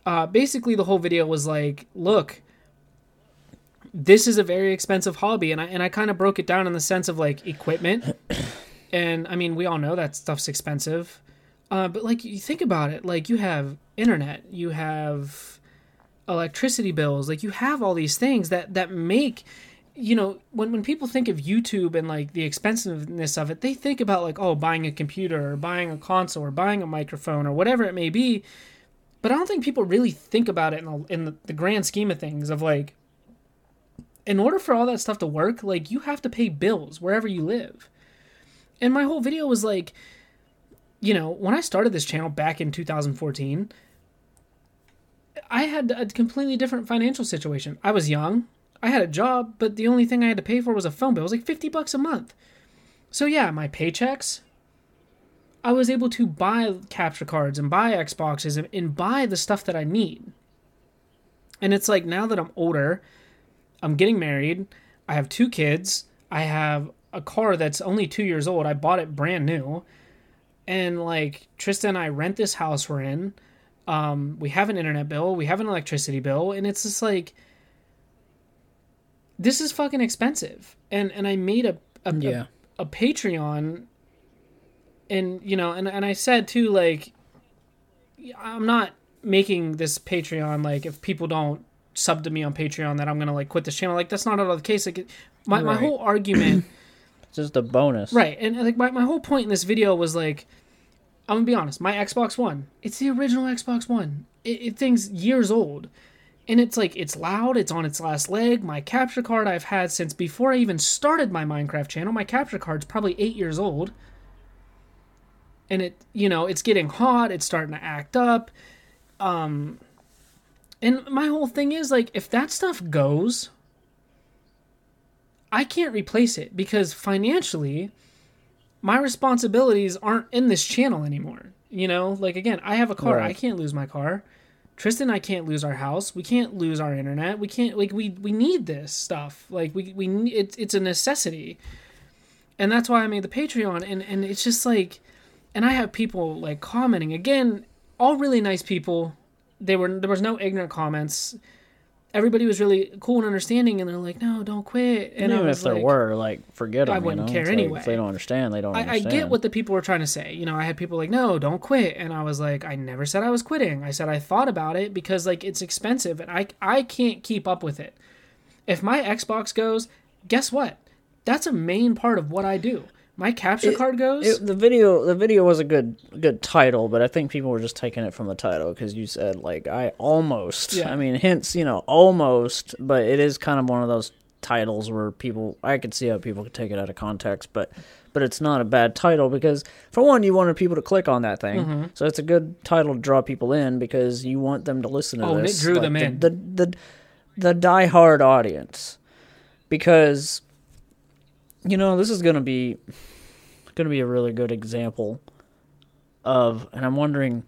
uh, basically the whole video was like, look, this is a very expensive hobby and I and I kind of broke it down in the sense of like equipment. *coughs* and I mean, we all know that stuff's expensive. Uh, but like you think about it, like you have internet, you have electricity bills, like you have all these things that that make you know when when people think of YouTube and like the expensiveness of it, they think about like oh buying a computer or buying a console or buying a microphone or whatever it may be. But I don't think people really think about it in the, in the, the grand scheme of things of like in order for all that stuff to work, like you have to pay bills wherever you live. And my whole video was like, you know, when I started this channel back in 2014, I had a completely different financial situation. I was young, I had a job, but the only thing I had to pay for was a phone bill. It was like 50 bucks a month. So yeah, my paychecks, I was able to buy capture cards and buy Xboxes and, and buy the stuff that I need. And it's like now that I'm older, I'm getting married, I have two kids, I have a car that's only two years old. I bought it brand new. And like Trista and I rent this house we're in. Um, we have an internet bill, we have an electricity bill, and it's just like this is fucking expensive. And and I made a a, Yeah. a, a Patreon and you know, and, and I said too, like I'm not making this Patreon like if people don't sub to me on Patreon that I'm gonna like quit this channel. Like that's not at all the case. Like my, my whole argument *clears throat* It's just a bonus. Right, and like my, my whole point in this video was like, I'm gonna be honest, my Xbox One, it's the original Xbox One. It, it thing's years old, and it's like it's loud, it's on its last leg. My capture card I've had since before I even started my Minecraft channel. My capture card's probably eight years old, and it you know it's getting hot, it's starting to act up, um, and my whole thing is like if that stuff goes. I can't replace it because financially, my responsibilities aren't in this channel anymore. You know, like again, I have a car. Right. I can't lose my car. Trista and I can't lose our house. We can't lose our internet. We can't like we we need this stuff. Like we we it's it's a necessity. And that's why I made the Patreon and and it's just like and I have people like commenting again, all really nice people. They were there was no ignorant comments everybody was really cool and understanding, and they're like, "No, don't quit." And I even was if there like, were, like, forget them. I wouldn't you know? care like, anyway. If they don't understand, they don't I, I get what the people were trying to say. You know, I had people like, "No, don't quit," and I was like, "I never said I was quitting. I said I thought about it because like it's expensive, and I I can't keep up with it. If my Xbox goes, guess what? That's a main part of what I do. My capture card goes. It, the video the video was a good good title, but I think people were just taking it from the title because you said like I almost. Yeah. I mean, hints, you know, almost, but it is kind of one of those titles where people I could see how people could take it out of context, but but it's not a bad title because for one, you wanted people to click on that thing, Mm-hmm. so it's a good title to draw people in because you want them to listen to Oh, and it this. drew like them the, in. The the the diehard audience because you know this is gonna be going to be a really good example of, and I'm wondering.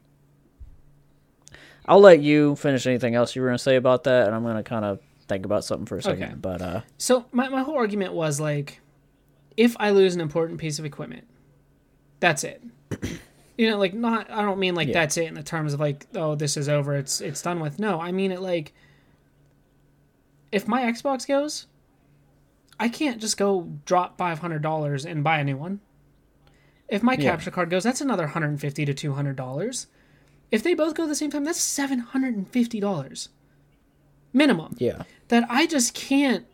I'll let you finish anything else you were going to say about that, and I'm going to kind of think about something for a second. Okay. But uh, So my, my whole argument was like, if I lose an important piece of equipment, that's it. you know, like not I don't mean like Yeah. that's it in the terms of like, oh, this is over, it's it's done with. No, I mean it like if my Xbox goes, I can't just go drop five hundred dollars and buy a new one. If my Yeah. capture card goes, that's another hundred and fifty to two hundred dollars. If they both go at the same time, that's seven hundred and fifty dollars. Minimum yeah, that I just can't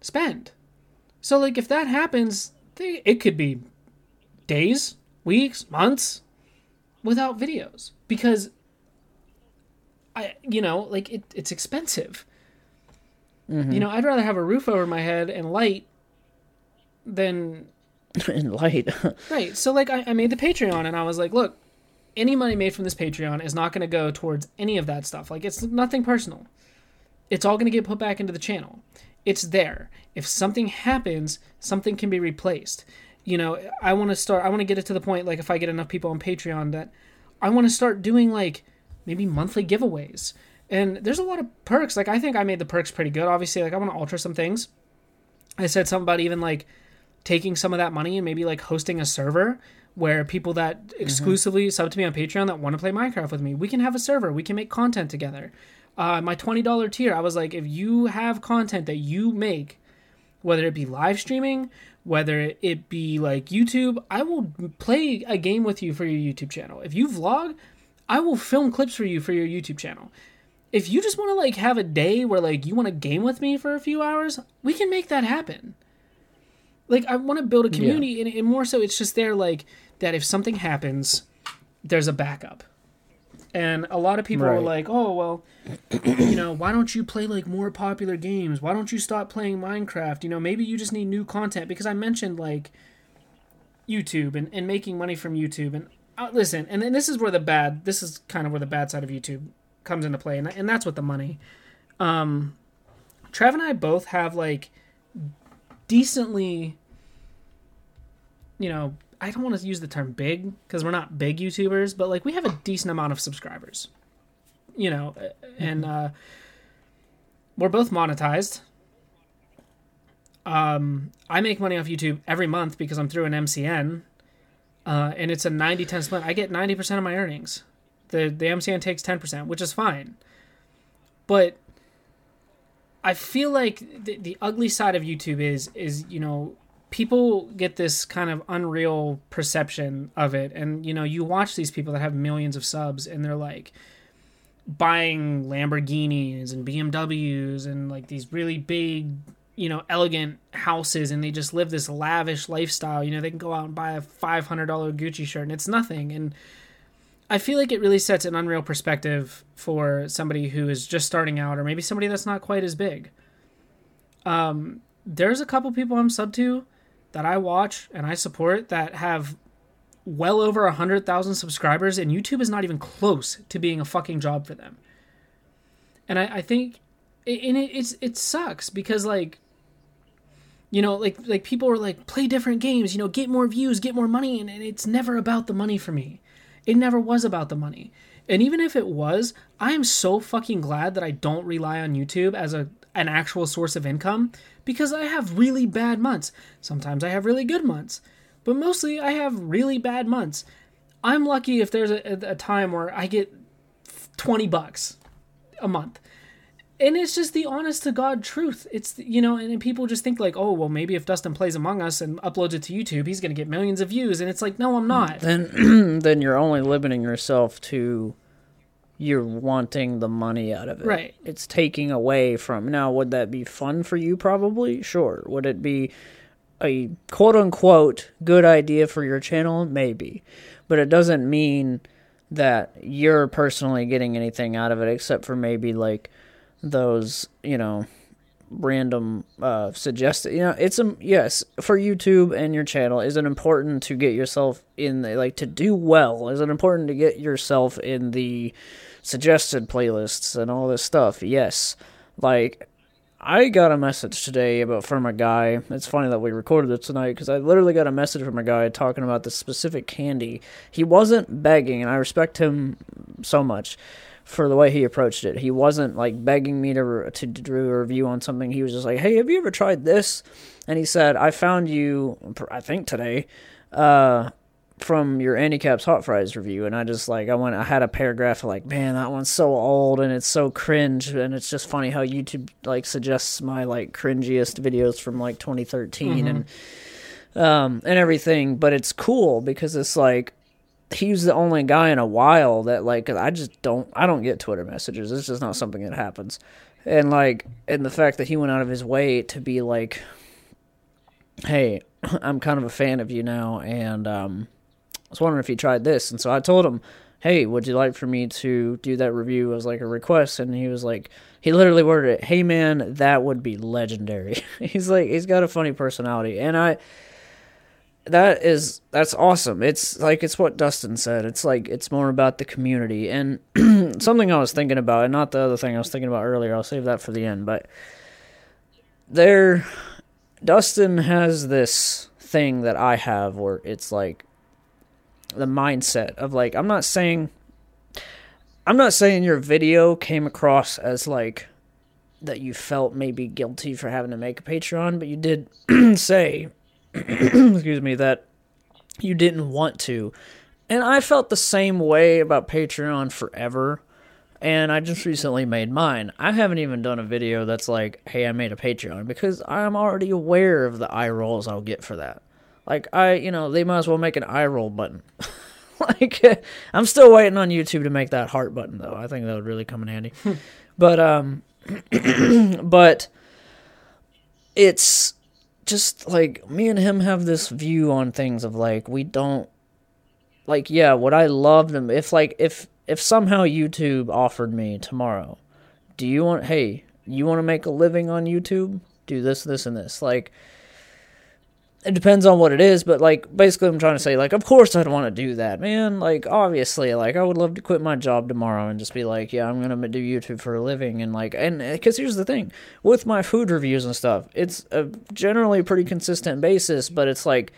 spend. So like if that happens, they, it could be days, weeks, months without videos because I you know, like it, it's expensive. You know, I'd rather have a roof over my head and light than *laughs* in light. *laughs* Right. So like I, I made the Patreon and I was like, look, any money made from this Patreon is not going to go towards any of that stuff. Like it's nothing personal. It's all going to get put back into the channel. It's there. If something happens, something can be replaced. You know, I want to start I want to get it to the point like if I get enough people on Patreon that I want to start doing like maybe monthly giveaways. And there's a lot of perks. Like I think I made the perks pretty good. Obviously, like I want to alter some things. I said something about even like taking some of that money and maybe like hosting a server where people that exclusively sub to me on Patreon that want to play Minecraft with me, we can have a server. We can make content together. Uh, my twenty dollar tier, I was like, if you have content that you make, whether it be live streaming, whether it be like YouTube, I will play a game with you for your YouTube channel. If you vlog, I will film clips for you for your YouTube channel. If you just want to like have a day where like you want to game with me for a few hours, we can make that happen like I want to build a community, and, and more so, it's just there like that. If something happens, there's a backup. And a lot of people are like, "Oh well, you know, why don't you play like more popular games? Why don't you stop playing Minecraft? You know, maybe you just need new content." Because I mentioned like YouTube and, and making money from YouTube. And uh, listen, and then this is where the bad, this is kind of where the bad side of YouTube comes into play, and, and that's what the money. Um, Trav and I both have like decently, you know, I don't want to use the term big because we're not big YouTubers, but like we have a decent amount of subscribers, you know, and uh, we're both monetized. Um, I make money off YouTube every month because I'm through an MCN, uh, and it's a 90-10 split. I get 90% of my earnings. The the MCN takes 10%, which is fine. But I feel like the, the ugly side of YouTube is is you know people get this kind of unreal perception of it, and you know you watch these people that have millions of subs, and they're like buying Lamborghinis and BMWs and like these really big you know elegant houses, and they just live this lavish lifestyle. You know they can go out and buy a five hundred dollar Gucci shirt, and it's nothing, and I feel like it really sets an unreal perspective for somebody who is just starting out, or maybe somebody that's not quite as big. Um, there's a couple people I'm sub to that I watch and I support that have well over a hundred thousand subscribers, and YouTube is not even close to being a fucking job for them. And I, I think, and it, it's it sucks because like, you know, like like people are like play different games, you know, get more views, get more money, and, and it's never about the money for me. It never was about the money. And even if it was, I am so fucking glad that I don't rely on YouTube as a an actual source of income because I have really bad months. Sometimes I have really good months, but mostly I have really bad months. I'm lucky if there's a, a time where I get 20 bucks a month. And it's just the honest to god truth. It's you know and people just think like oh well maybe if dustin plays among us and uploads it to youtube he's going to get millions of views. And it's like no i'm not. Then *clears throat* then you're only limiting yourself to you're wanting the money out of it. Right. it's taking away from now would that be fun for you? Probably. Sure. Would it be a quote unquote good idea for your channel? Maybe. But it doesn't mean that you're personally getting anything out of it except for maybe like those you know random uh suggested you know it's a yes for youtube and your channel is it important to get yourself in the like to do well is it important to get yourself in the suggested playlists and all this stuff yes like I got a message today about from a guy. It's funny that we recorded it tonight because I literally got a message from a guy talking about this specific candy. He wasn't begging, and I respect him so much for the way he approached it. He wasn't like begging me to to do a review on something. He was just like, "Hey, have you ever tried this?" And he said, "I found you, I think today, uh, from your Andy Capp's Hot Fries review." And I just like I went, I had a paragraph of like, "Man, that one's so old and it's so cringe." And it's just funny how YouTube like suggests my like cringiest videos from like 2013 and um and everything. But it's cool because it's like he's the only guy in a while that like I just don't I don't get Twitter messages. It's just not something that happens. And like and the fact that he went out of his way to be like hey, *clears throat* I'm kind of a fan of you now and um I was wondering if you tried this. And so I told him, "Hey, would you like for me to do that review as like a request?" And he was like he literally worded it, "Hey man, that would be legendary." *laughs* he's like he's got a funny personality and I that is that's awesome. It's like it's what Dustin said. It's like it's more about the community and *clears throat* something I was thinking about, and not the other thing I was thinking about earlier. I'll save that for the end. But there, Dustin has this thing that I have where it's like the mindset of like I'm not saying I'm not saying your video came across as like that you felt maybe guilty for having to make a Patreon, but you did *clears throat* say *clears throat* excuse me, that you didn't want to. And I felt the same way about Patreon forever. And I just recently made mine. I haven't even done a video that's like, hey, I made a Patreon because I'm already aware of the eye rolls I'll get for that. Like, I, you know, they might as well make an eye roll button. *laughs* like, *laughs* I'm still waiting on YouTube to make that heart button, though. I think that would really come in handy. but, um, *clears throat* but it's just like me and him have this view on things of like we don't like yeah what i love them if like if if somehow youtube offered me tomorrow do you want hey you want to make a living on youtube? Do this this and this. Like it depends on what it is but like basically i'm trying to say like of course i'd want to do that man. Like obviously like i would love to quit my job tomorrow and just be like yeah i'm gonna do youtube for a living and like and because here's the thing. With my food reviews and stuff it's a generally pretty consistent basis but it's like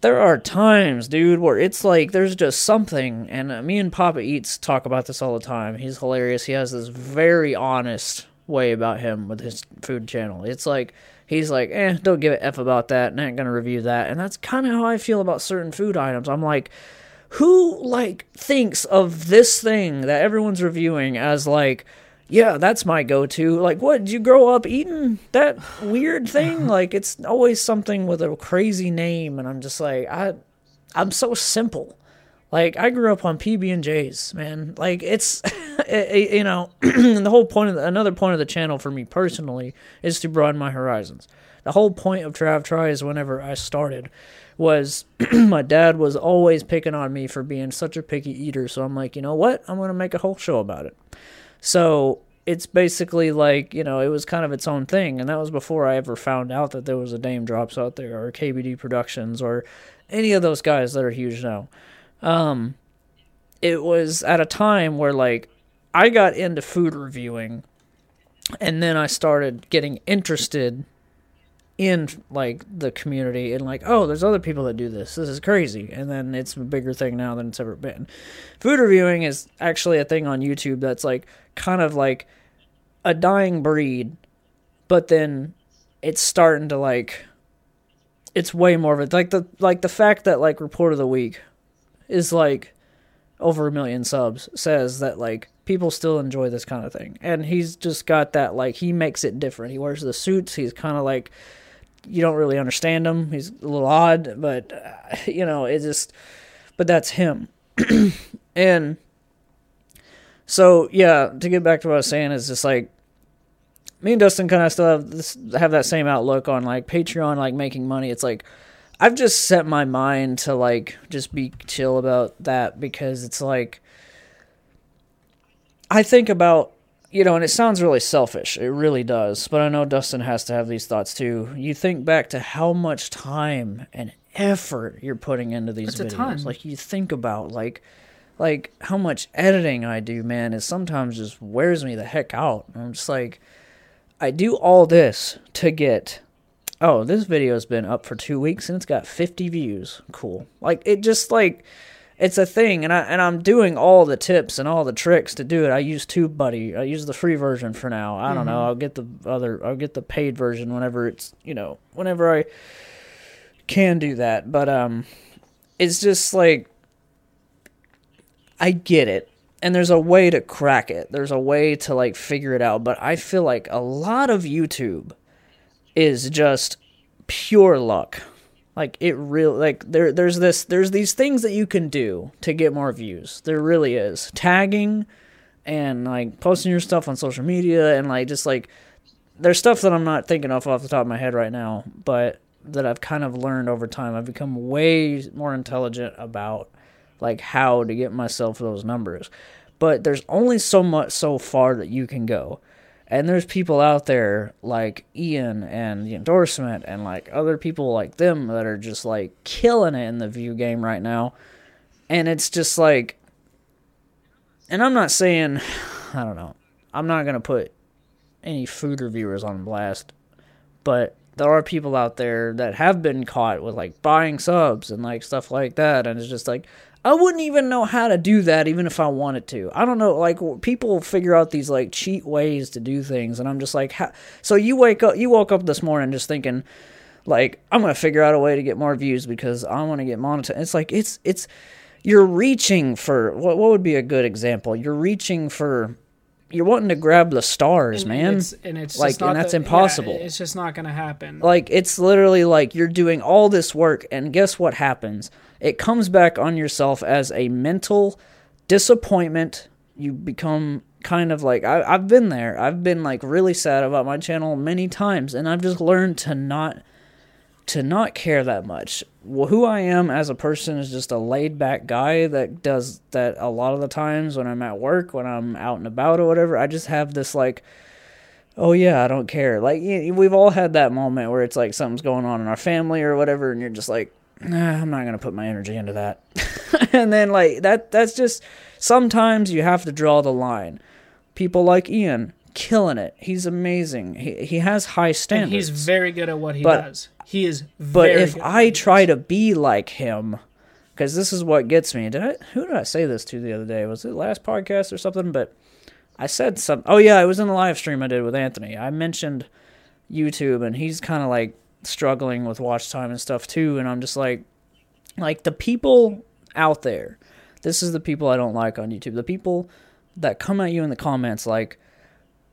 there are times dude where it's like there's just something and uh, me and papa eats talk about this all the time. He's hilarious. He has this very honest way about him with his food channel. It's like he's like, eh, don't give a f about that, ain't gonna review that. And that's kind of how I feel about certain food items. I'm like, who like thinks of this thing that everyone's reviewing as like, yeah, that's my go-to. Like, what did you grow up eating that weird thing? *laughs* like, it's always something with a crazy name, and I'm just like, I, I'm so simple. Like I grew up on PB and J's, man. Like it's, *laughs* it, you know, *clears throat* the whole point of the, another point of the channel for me personally is to broaden my horizons. The whole point of Trav Tries whenever I started was *clears throat* my dad was always picking on me for being such a picky eater. So I'm like, you know what? I'm gonna make a whole show about it. So it's basically like, you know, it was kind of its own thing. And that was before I ever found out that there was a Daym Drops out there or KBD Productions or any of those guys that are huge now. Um, it was at a time where, like, I got into food reviewing and then I started getting interested in like the community and like oh there's other people that do this. This is crazy. And then it's a bigger thing now than it's ever been. Food reviewing is actually a thing on youtube that's like kind of like a dying breed but then it's starting to like it's way more of it like the like the fact that like report of the week is like over a million subs says that like people still enjoy this kind of thing. And he's just got that like he makes it different. He wears the suits. He's kind of like you don't really understand him. He's a little odd, but uh, *laughs* you know, it just but that's him. *clears throat* and so yeah, to get back to what I was saying is just like me and Dustin kind of still have this have that same outlook on like Patreon, like making money. It's like I've just set my mind to like just be chill about that because it's like I think about you know, and it sounds really selfish. It really does. But I know Dustin has to have these thoughts too. You think back to how much time and effort you're putting into these ton. videos. Like you think about like like how much editing I do, man, is sometimes just wears me the heck out. I'm just like I do all this to get oh, this video's been up for 2 weeks and it's got 50 views. Cool. Like it just like it's a thing and I and I'm doing all the tips and all the tricks to do it. I use TubeBuddy. I use the free version for now. I don't know. I'll get the other I'll get the paid version whenever it's, you know, whenever I can do that. But um it's just like I get it. And there's a way to crack it. There's a way to like figure it out, but I feel like a lot of YouTube is just pure luck. Like it really like there there's this there's these things that you can do to get more views. There really is. Tagging and like posting your stuff on social media and like just like there's stuff that I'm not thinking of off the top of my head right now, but that I've kind of learned over time. I've become way more intelligent about like how to get myself those numbers. But there's only so much so far that you can go. And there's people out there like Ian and the endorsement and like other people like them that are just like killing it in the view game right now. And it's just like and I'm not saying *sighs* I don't know. I'm not going to put any food reviewers on blast, but there are people out there that have been caught with like buying subs and like stuff like that and it's just like I wouldn't even know how to do that even if I wanted to. I don't know like people figure out these like cheat ways to do things and I'm just like how, so you wake up you woke up this morning just thinking like I'm going to figure out a way to get more views because I want to get monetized. It's like it's it's you're reaching for what what would be a good example? You're reaching for you're wanting to grab the stars, And man. It's, and it's Like, just not and that's the- yeah, impossible. it's just not going to happen. Like it's literally like you're doing all this work and guess what happens? It comes back on yourself as a mental disappointment. You become kind of like I, I've been there. I've been like really sad about my channel many times and I've just learned to not to not care that much. Well, who I am as a person is just a laid back guy that does that a lot of the times when I'm at work, when I'm out and about or whatever. I just have this like oh yeah, I don't care. Like we've all had that moment where it's like something's going on in our family or whatever, and you're just like, nah, I'm not gonna put my energy into that. *laughs* and then like that, that's just sometimes you have to draw the line. People like Ian, killing it. He's amazing. He he has high and standards. he's very good at what he But- does. He is But if I try to be like him, because this is what gets me. Did I? Who did I say this to the other day? Was it last podcast or something? But I said some. Oh yeah, it was in the live stream I did with Anthony. I mentioned YouTube, and he's kind of like struggling with watch time and stuff too. And I'm just like, like the people out there. This is the people I don't like on YouTube. The people that come at you in the comments like,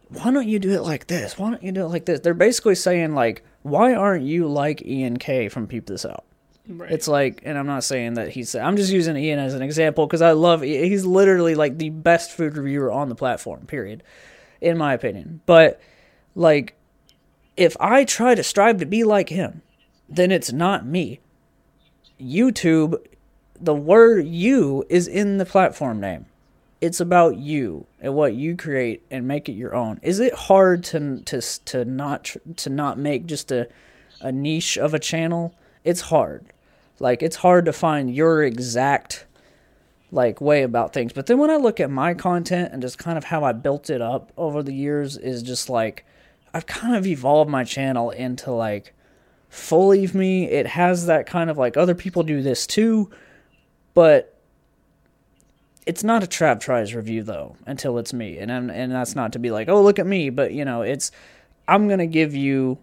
why don't you do it like this? Why don't you do it like this? They're basically saying like, why aren't you like Ian K from Peep This Out? Right. It's like, and I'm not saying that he's. I'm just using Ian as an example because I love. He's literally like the best food reviewer on the platform. Period, in my opinion. But like, if I try to strive to be like him, then it's not me. YouTube, the word "you" is in the platform name. It's about you and what you create and make it your own. Is it hard to to to not to not make just a a niche of a channel? It's hard. Like it's hard to find your exact like way about things. But then when I look at my content and just kind of how I built it up over the years is just like I've kind of evolved my channel into like full fully me. It has that kind of like other people do this too, but it's not a Trav Tries review though until it's me, and I'm, and that's not to be like, oh look at me, but you know, it's I'm gonna give you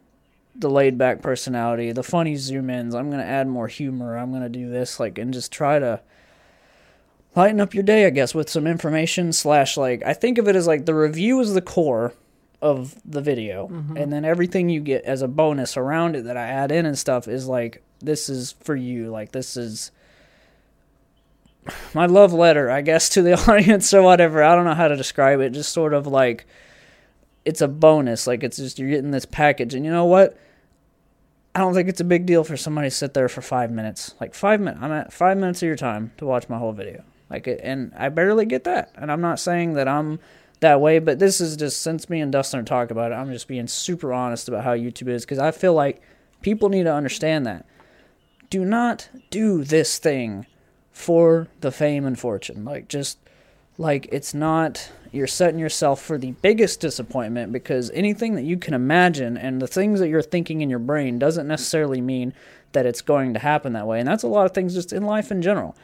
the laid back personality, the funny zoom ins. I'm gonna add more humor. I'm gonna do this like and just try to lighten up your day, I guess, with some information slash like I think of it as like the review is the core of the video, mm-hmm. and then everything you get as a bonus around it that I add in and stuff is like this is for you, like this is *sighs* my love letter, I guess, to the *laughs* audience or whatever. I don't know how to describe it. Just sort of like it's a bonus, like it's just you're getting this package, and you know what? I don't think it's a big deal for somebody to sit there for five minutes. Like five minutes, I'm at five minutes of your time to watch my whole video. Like it, and I barely get that. And I'm not saying that I'm that way, but this is just since me and Dustin are talking about it, I'm just being super honest about how YouTube is because I feel like people need to understand that. Do not do this thing for the fame and fortune. Like just like it's not you're setting yourself for the biggest disappointment because anything that you can imagine and the things that you're thinking in your brain doesn't necessarily mean that it's going to happen that way. And that's a lot of things just in life in general.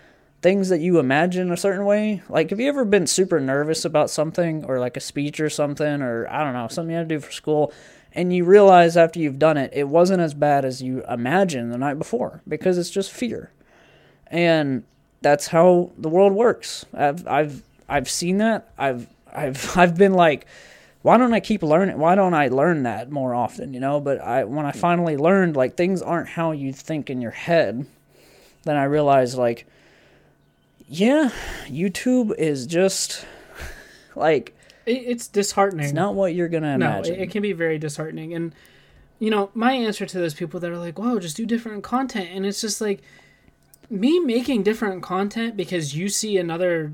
Things that you imagine a certain way. Like, have you ever been super nervous about something or like a speech or something or I don't know, something you had to do for school and you realize after you've done it, it wasn't as bad as you imagined the night before because it's just fear. And that's how the world works. I've I've I've seen that. I've I've *laughs* I've been like, why don't I keep learning? Why don't I learn that more often? You know. But I when I finally learned like things aren't how you think in your head, then I realized like, yeah, YouTube is just like It, it's disheartening. it's not what you're gonna no, imagine. it, it can be very disheartening. And you know, my answer to those people that are like, "Whoa, just do different content," and it's just like me making different content because you see another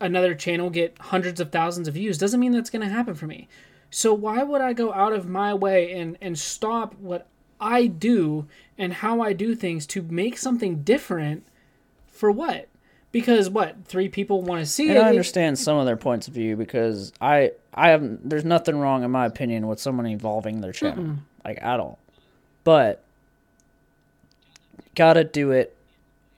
another channel get hundreds of thousands of views doesn't mean that's going to happen for me. So why would I go out of my way and and stop what I do and how I do things to make something different for what? Because what three people want to see And it. I understand some of their points of view because I I have there's nothing wrong in my opinion with someone evolving their channel like at all, but gotta do it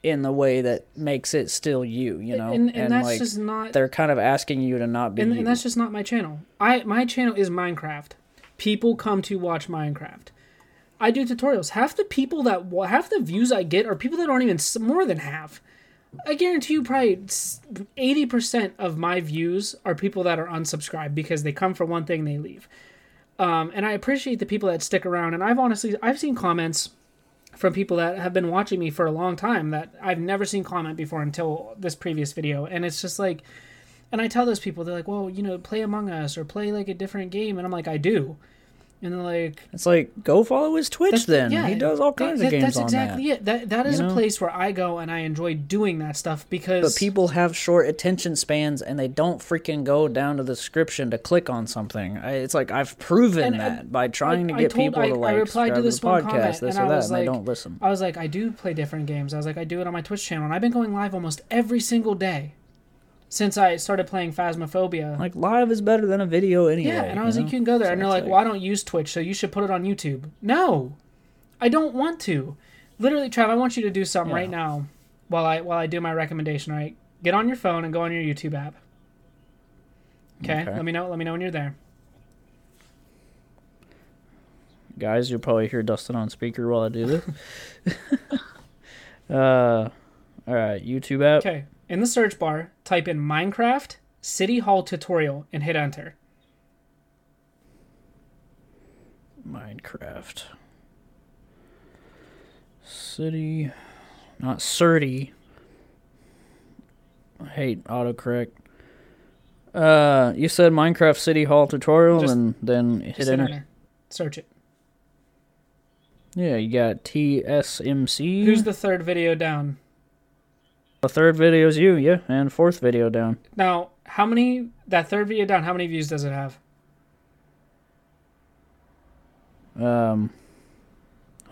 in the way that makes it still you, you know. and, and, that's like just not they're kind of asking you to not be and, and that's just not my channel. I my channel is Minecraft. People come to watch Minecraft. I do tutorials. Half the people that half the views I get are people that aren't even more than half. I guarantee you, probably eighty percent of my views are people that are unsubscribed because they come for one thing, they leave. Um, and I appreciate the people that stick around. And I've honestly, I've seen comments from people that have been watching me for a long time that I've never seen comment before until this previous video. And it's just like, and I tell those people, they're like, well, you know, play Among Us or play like a different game. And I'm like, I do. And they're like, it's like go follow his Twitch then. yeah, he does all kinds that- of games That's exactly that. it. That that is You a know? place where I go and I enjoy doing that stuff because But people have short attention spans and they don't freaking go down to the description to click on something. I, it's like I've proven And I- that by trying I to get told- people I- to I replied to this the one podcast, comment, this and or I that, was and they like- don't listen. I was like, I do play different games. I was like, I do it on my Twitch channel, and I've been going live almost every single day since I started playing Phasmophobia. Like live is better than a video anyway. yeah, and I was you like, know? you can go there, So and they're it's like, well, I don't use Twitch, so you should put it on YouTube. No, I don't want to. Literally, Trav, I want you to do something Yeah. right now while I while I do my recommendation. Right, get on your phone and go on your YouTube app. Okay, Okay. let me know. Let me know when you're there. guys, you'll probably hear Dustin on speaker while I do this. *laughs* *laughs* uh, all right, YouTube app. Okay, in the search bar, type in Minecraft City Hall tutorial and hit enter. Minecraft. City, not Surdy. I hate autocorrect. Uh, you said Minecraft City Hall tutorial, Just- and then hit hit enter. enter. Search it. Yeah, you got TSMC. Who's the third video down? The third video is you, yeah, and fourth video down. Now, how many that third video down? How many views does it have? Um,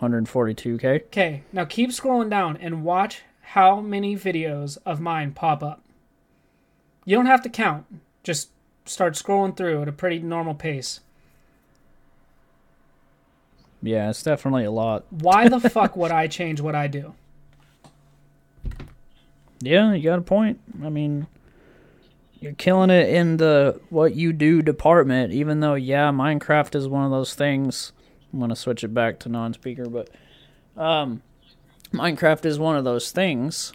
142k. Okay, now keep scrolling down and watch how many videos of mine pop up. You don't have to count. Just start scrolling through at a pretty normal pace. Yeah, it's definitely a lot. Why the *laughs* fuck would I change what I do? Yeah, you got a point. I mean, you're killing it in the what you do department, even though, yeah, Minecraft is one of those things. I'm going to switch it back to non speaker, but um, Minecraft is one of those things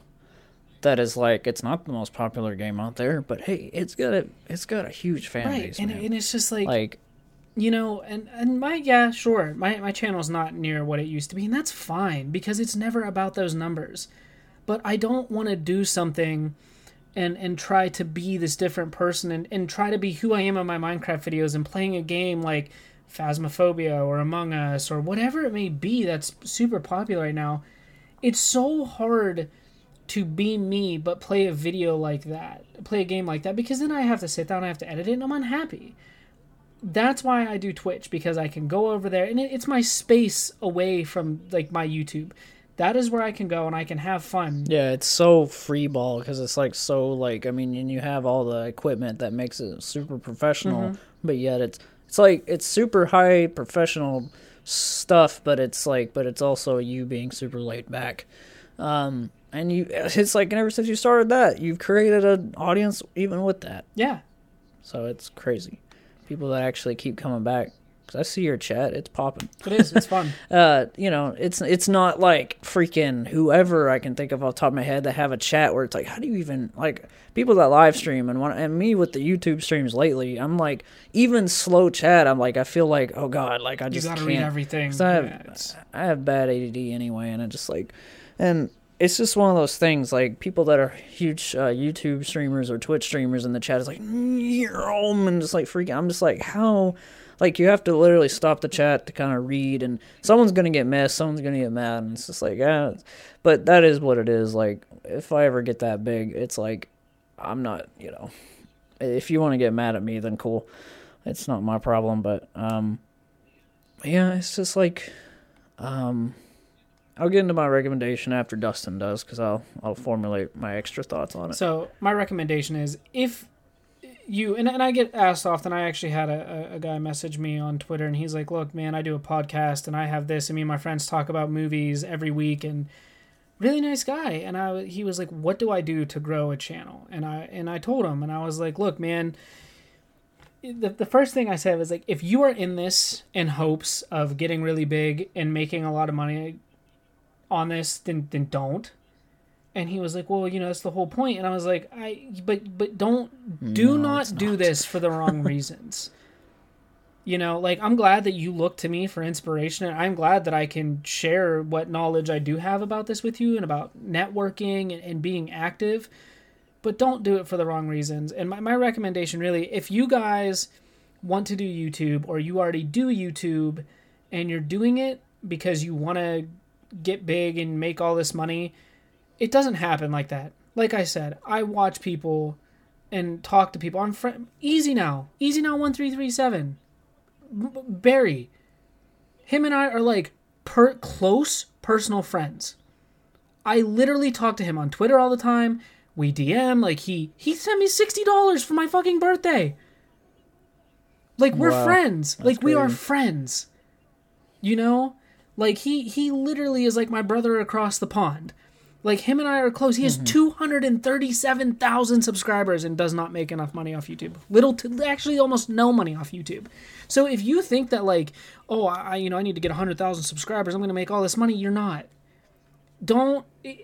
that is like it's not the most popular game out there, but hey, it's got a it's got a huge fan right, base, and, man. and it's just like, like you know, and and my yeah, sure, my my channel's not near what it used to be, and that's fine because it's never about those numbers. But I don't want to do something and and try to be this different person and, and try to be who I am in my Minecraft videos and playing a game like Phasmophobia or Among Us or whatever it may be that's super popular right now. It's so hard to be me but play a video like that, play a game like that because then I have to sit down, I have to edit it, and I'm unhappy. That's why I do Twitch because I can go over there and it, it's my space away from like my YouTube. That is where I can go and I can have fun. yeah, it's so free ball because it's like so like I mean, and you have all the equipment that makes it super professional, Mm-hmm. but yet it's it's like it's super high professional stuff, but it's like but it's also you being super laid back. Um, and you, *laughs* it's like ever since you started that, you've created an audience even with that. Yeah. So it's crazy. People that actually keep coming back. Cause I see your chat, it's popping. It is. It's fun. *laughs* Uh, you know, it's it's not like freaking whoever I can think of off the top of my head that have a chat where it's like, how do you even like people that live stream and want and me with the YouTube streams lately, I'm like even slow chat, I'm like I feel like oh god, like I just You just got to can't. read everything. 'Cause I have, Yeah, I have bad ADD anyway, and I just like, and it's just one of those things. Like people that are huge uh, YouTube streamers or Twitch streamers in the chat is like, "Yum," and just like freaking. I'm just like, how? Like you have to literally stop the chat to kind of read, and someone's gonna get missed, someone's gonna get mad, and it's just like, yeah. But that is what it is. Like if I ever get that big, it's like, I'm not, you know, if you want to get mad at me, then cool. It's not my problem, but um, yeah, it's just like, um, I'll get into my recommendation after Dustin does, because I'll I'll formulate my extra thoughts on it. So my recommendation is if you and, and I get asked often. I actually had a, a, guy message me on Twitter, and he's like, "Look, man, I do a podcast, and I have this, and me and my friends talk about movies every week, and really nice guy." And I he was like, "What do I do to grow a channel?" And I and I told him, and I was like, "Look, man." The, the first thing I said was like if you are in this in hopes of getting really big and making a lot of money on this then then don't and he was like well you know that's the whole point. And i was like i but but don't mm, do No, not it's do not. this for the *laughs* wrong reasons. You know like i'm glad that you look to me for inspiration and i'm glad that i can share what knowledge i do have about this with you and about networking and, and being active but don't do it for the wrong reasons. And my, my recommendation really if you guys want to do youtube or you already do youtube and you're doing it because you want to get big and make all this money it doesn't happen like that. Like i said i watch people and talk to people i'm fr- easy now easy now 1337 barry him and i are like per close personal friends. I literally talk to him on twitter all the time. We dm like he he sent me $60 for my fucking birthday. Like we're Wow. friends. Like we are friends. You know? Like he he literally is like my brother across the pond like him and i are close he has mm-hmm. 237000 subscribers and does not make enough money off youtube little to actually almost no money off youtube so if you think that like oh i you know i need to get 100000 subscribers i'm gonna make all this money you're not don't eh,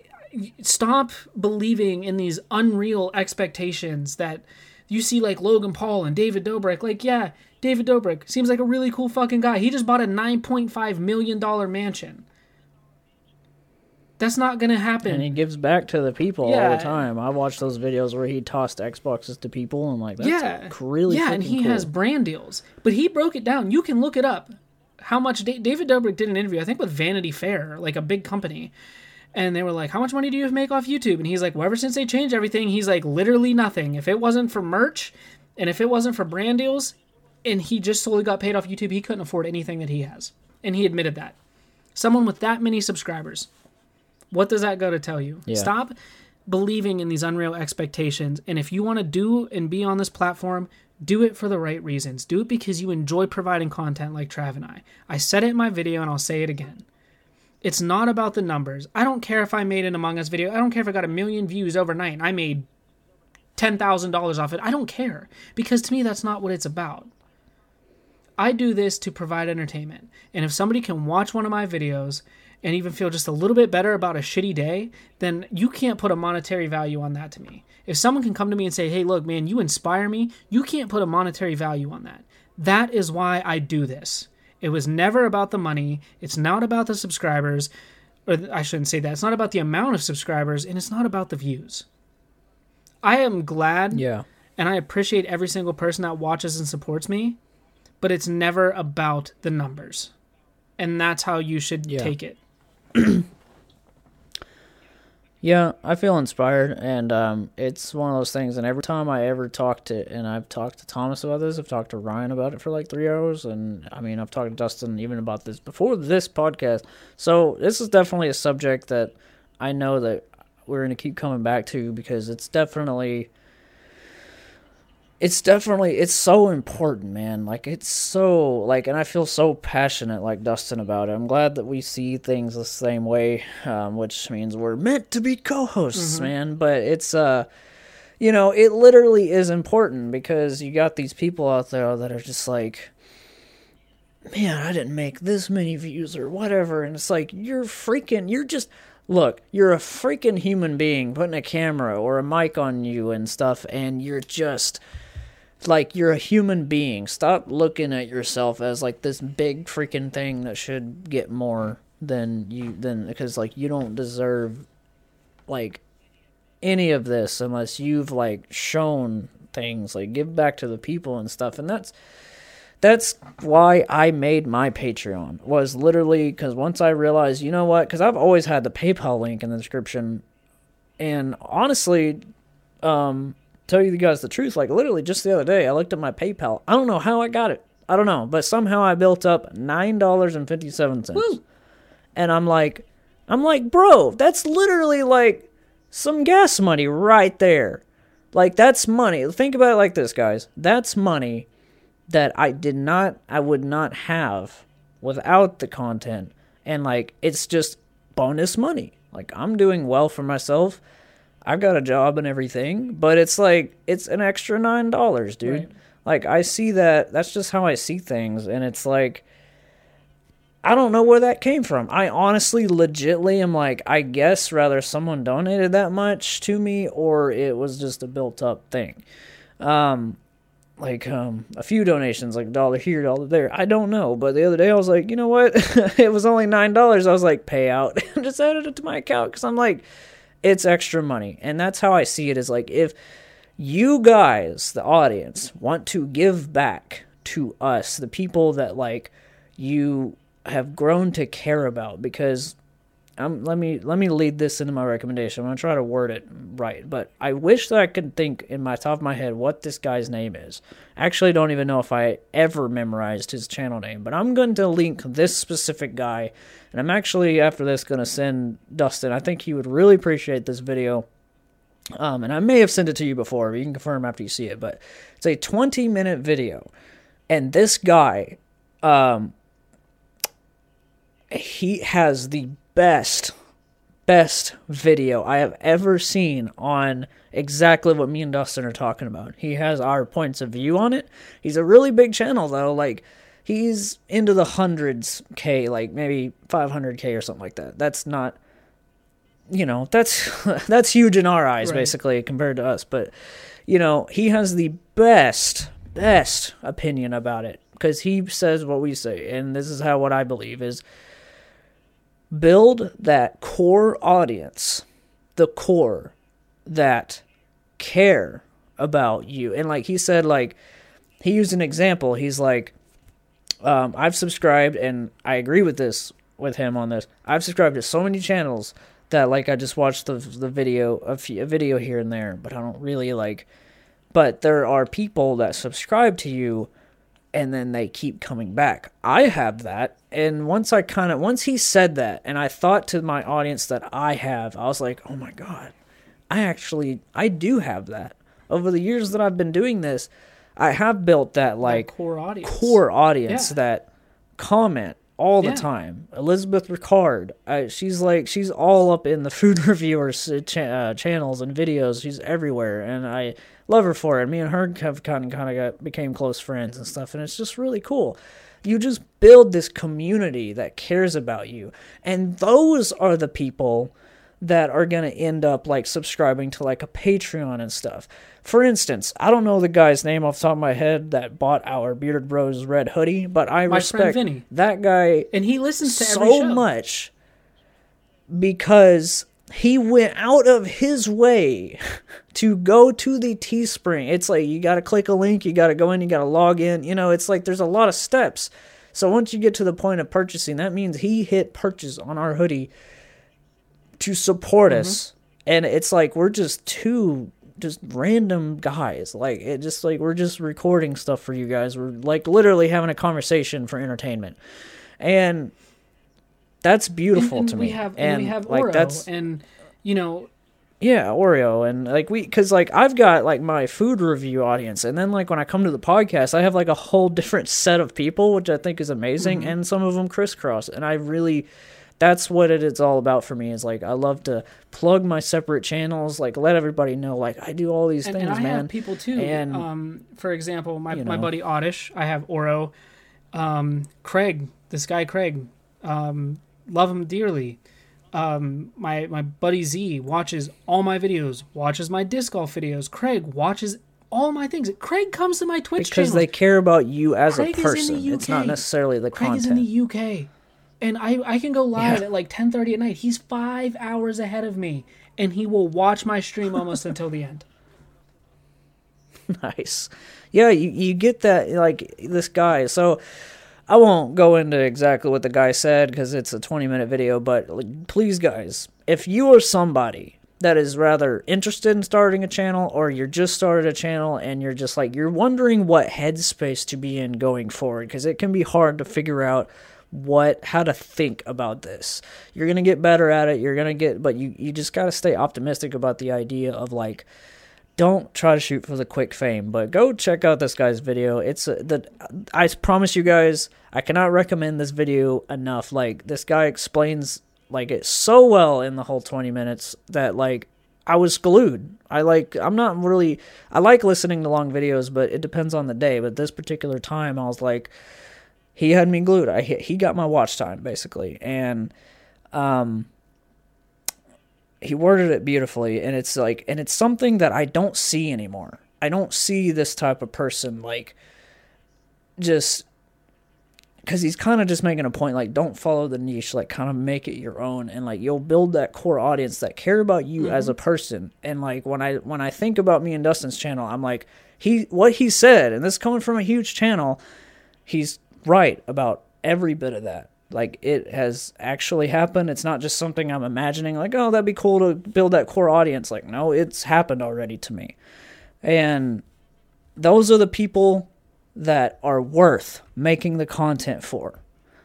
stop believing in these unreal expectations that you see like Logan Paul and David Dobrik. Like, yeah, David Dobrik seems like a really cool fucking guy. He just bought a $9.5 million mansion. That's not gonna happen. and he gives back to the people all the time. I watched those videos where he tossed Xboxes to people, and like that's yeah, really yeah, and he cool. has brand deals. But he broke it down. You can look it up. How much da- David Dobrik did an interview, I think, with Vanity Fair, like a big company, and they were like, "How much money do you make off YouTube?" And he's like, "Well, ever since they changed everything, he's like, literally nothing. If it wasn't for merch, and if it wasn't for brand deals, and he just solely got paid off YouTube, he couldn't afford anything that he has." And he admitted that. Someone with that many subscribers, what does that go to tell you? Yeah. Stop believing in these unreal expectations. And if you want to do and be on this platform, do it for the right reasons. Do it because you enjoy providing content like Trav and I. I said it in my video and I'll say it again. It's not about the numbers. I don't care if I made an Among Us video. I don't care if I got a million views overnight and I made $10,000 off it. I don't care because to me, that's not what it's about. I do this to provide entertainment. And if somebody can watch one of my videos and even feel just a little bit better about a shitty day, then you can't put a monetary value on that to me. If someone can come to me and say, "Hey, look, man, you inspire me," you can't put a monetary value on that. That is why I do this. It was never about the money. It's not about the subscribers, or I shouldn't say that. It's not about the amount of subscribers, and it's not about the views. I am glad Yeah. and I appreciate every single person that watches and supports me, but it's never about the numbers. And that's how you should Yeah. take it. *clears throat* Yeah, I feel inspired, and um, it's one of those things. And every time I ever talk to, and I've talked to Thomas about this, I've talked to Ryan about it for like three hours, and I mean, I've talked to Dustin even about this before this podcast. So this is definitely a subject that I know that we're going to keep coming back to because it's definitely it's definitely it's so important man. Like it's so like and i feel so passionate like dustin about it. I'm glad that we see things the same way um, which means we're meant to be co-hosts man. But it's uh you know it literally is important because you got these people out there that are just like man i didn't make this many views or whatever. And it's like you're freaking you're just look you're a freaking human being putting a camera or a mic on you and stuff and you're just like you're a human being. Stop looking at yourself as like this big freaking thing that should get more than you than because like you don't deserve like any of this unless you've like shown things like give back to the people and stuff and that's that's why I made my Patreon was literally because once I realized, you know what? Because I've always had the PayPal link in the description, and honestly, um, tell you guys the truth, like literally just the other day, I looked at my PayPal. I don't know how I got it. I don't know, but somehow I built up nine dollars and fifty seven cents, and I'm like, I'm like, bro, that's literally like some gas money right there. Like that's money. Think about it like this, guys. That's money that I did not, I would not have without the content, and like it's just bonus money. Like I'm doing well for myself. I've got a job and everything, but it's like it's an extra nine dollars, dude. Right. Like I see that. That's just how I see things, and it's like I don't know where that came from. I honestly, legitly am like, I guess rather someone donated that much to me, or it was just a built-up thing. Um, like um a few donations, like a dollar here, dollar there. I don't know, but the other day I was like, you know what? *laughs* it was only nine dollars. I was like, payout, and *laughs* just added it to my account because I'm like, it's extra money, and that's how I see it. Is like if you guys, the audience, want to give back to us, the people that like you have grown to care about, because um, let me let me lead this into my recommendation. I'm gonna try to word it right, but I wish that I could think in my top of my head what this guy's name is. I actually don't even know if I ever memorized his channel name, but I'm going to link this specific guy, and I'm actually after this gonna send Dustin. I think he would really appreciate this video. Um, and I may have sent it to you before, but you can confirm after you see it. But it's a 20 minute video, and this guy, um, he has the best, best video I have ever seen on exactly what me and Dustin are talking about. He has our points of view on it. He's a really big channel though, like he's into the hundreds K, like maybe 500K or something like that. That's not you know that's *laughs* that's huge in our eyes Right. basically compared to us but you know he has the best best opinion about it because he says what we say and this is how what i believe is build that core audience the core that care about you. And like he said like he used an example. He's like um, i've subscribed and i agree with this with him on this. I've subscribed to so many channels that like i just watched the, the video a, few, a video here and there but i don't really like but there are people that subscribe to you and then they keep coming back i have that and once i kind of once he said that and i thought to my audience that i have i was like oh my god i actually i do have that over the years that i've been doing this i have built that like core audience. core audience Yeah. that comment all the Yeah. time. Elizabeth Ricard, uh, she's like she's all up in the food *laughs* reviewers uh, cha- uh, channels and videos. She's everywhere, and I love her for it. Me and her have kind of kind of got became close friends and stuff, and it's just really cool. You just build this community that cares about you. And those are the people that are going to end up like subscribing to like a Patreon and stuff. For instance, I don't know the guy's name off the top of my head that bought our Bearded Bros red hoodie, but I My respect that guy And he listens to so much because he went out of his way to go to the Teespring. It's like you got to click a link, you got to go in, you got to log in. You know, it's like there's a lot of steps. So once you get to the point of purchasing, that means he hit purchase on our hoodie to support mm-hmm. us. And it's like we're just two just random guys. Like it just like we're just recording stuff for you guys. We're like literally having a conversation for entertainment. And that's beautiful and, to we me. have and and we have like Oro, that's and you know yeah, Oreo and like we cuz like I've got like my food review audience and then like when I come to the podcast I have like a whole *laughs* different set of people which I think is amazing Mm-hmm. and some of them crisscross and I really that's what it is all about for me is like I love to plug my separate channels like let everybody know like I do all these and, things and I man. have people too. And, um, for example, my, you my buddy Oddish, I have Oro, um, Craig, this guy Craig, um, love him dearly. Um, my my buddy Z watches all my videos, watches my disc golf videos. Craig watches all my things. Craig comes to my Twitch because channel. they care about you as Craig a is in person. It's not necessarily the Craig content. is in the UK, and I I can go live Yeah. at like ten thirty at night. He's five hours ahead of me, and he will watch my stream almost until the end. *laughs* nice. Yeah, you, you get that like this guy. So I won't go into exactly what the guy said because it's a 20 minute video, but please, guys, if you are somebody that is rather interested in starting a channel or you're just started a channel and you're just like you're wondering what headspace to be in going forward because it can be hard to figure out what how to think about this. You're gonna get better at it you're gonna get but you you just gotta stay optimistic about the idea of like don't try to shoot for the quick fame, but go check out this guy's video. It's uh, the I promise you guys, I cannot recommend this video enough. Like this guy explains like it so well in the whole 20 minutes that like I was glued. I like I'm not really I like listening to long videos, but it depends on the day. But this particular time I was like he had me glued. I he got my watch time basically. And um he worded it beautifully and it's like and it's something that I don't see anymore. I don't see this type of person like just because he's kind of just making a point like don't follow the niche like kind of make it your own and like you'll build that core audience that care about you as mm-hmm. a person. And like when i when i think about me and dustin's channel i'm like he what he said and this is coming from a huge channel he's right about every bit of that like it has actually happened it's not just something i'm imagining like oh that'd be cool to build that core audience like no it's happened already to me and those are the people that are worth making the content for.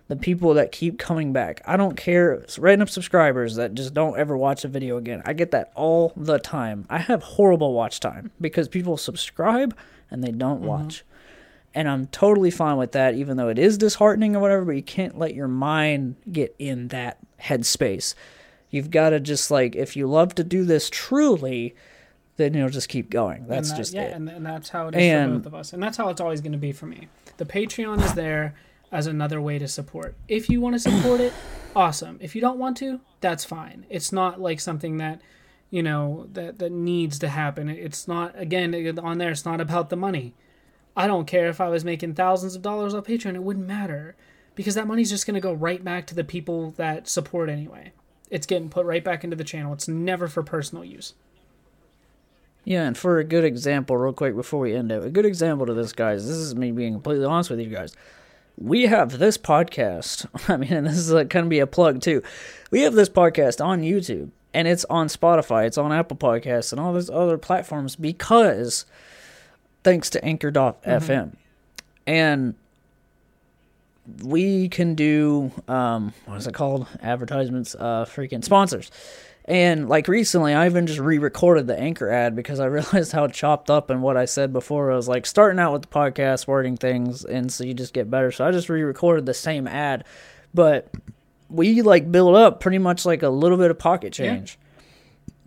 The people that keep coming back. I don't care. It's random subscribers that just don't ever watch a video again. I get that all the time. I have horrible watch time because people subscribe and they don't mm-hmm. watch. And I'm totally fine with that, even though it is disheartening or whatever, but you can't let your mind get in that headspace. You've got to just like, if you love to do this truly, then you'll just keep going. That's and that- just yeah, it. and, and that's how it is And- for both of us, and that's how it's always going to be for me. The Patreon is there as another way to support. If you want to support it, *coughs* awesome. If you don't want to, that's fine. It's not like something that you know that that needs to happen. It's not again on there. It's not about the money. I don't care if I was making thousands of dollars on Patreon. It wouldn't matter because that money's just going to go right back to the people that support anyway. It's getting put right back into the channel. It's never for personal use. Yeah, and for a good example, real quick before we end it, a good example to this, guys. This is me being completely honest with you guys. We have this podcast. *laughs* I mean, and this is like, kind of be a plug too. We have this podcast on YouTube, and it's on Spotify, it's on Apple Podcasts, and all those other platforms because thanks to Anchor.fm, and we can do um, what is it called? Advertisements, uh, freaking sponsors. And like recently, I even just re-recorded the anchor ad because I *laughs* realized how chopped up and what I said before. I was like starting out with the podcast, wording things, and so you just get better. So I just re-recorded the same ad, but we like build up pretty much like a little bit of pocket Yeah. change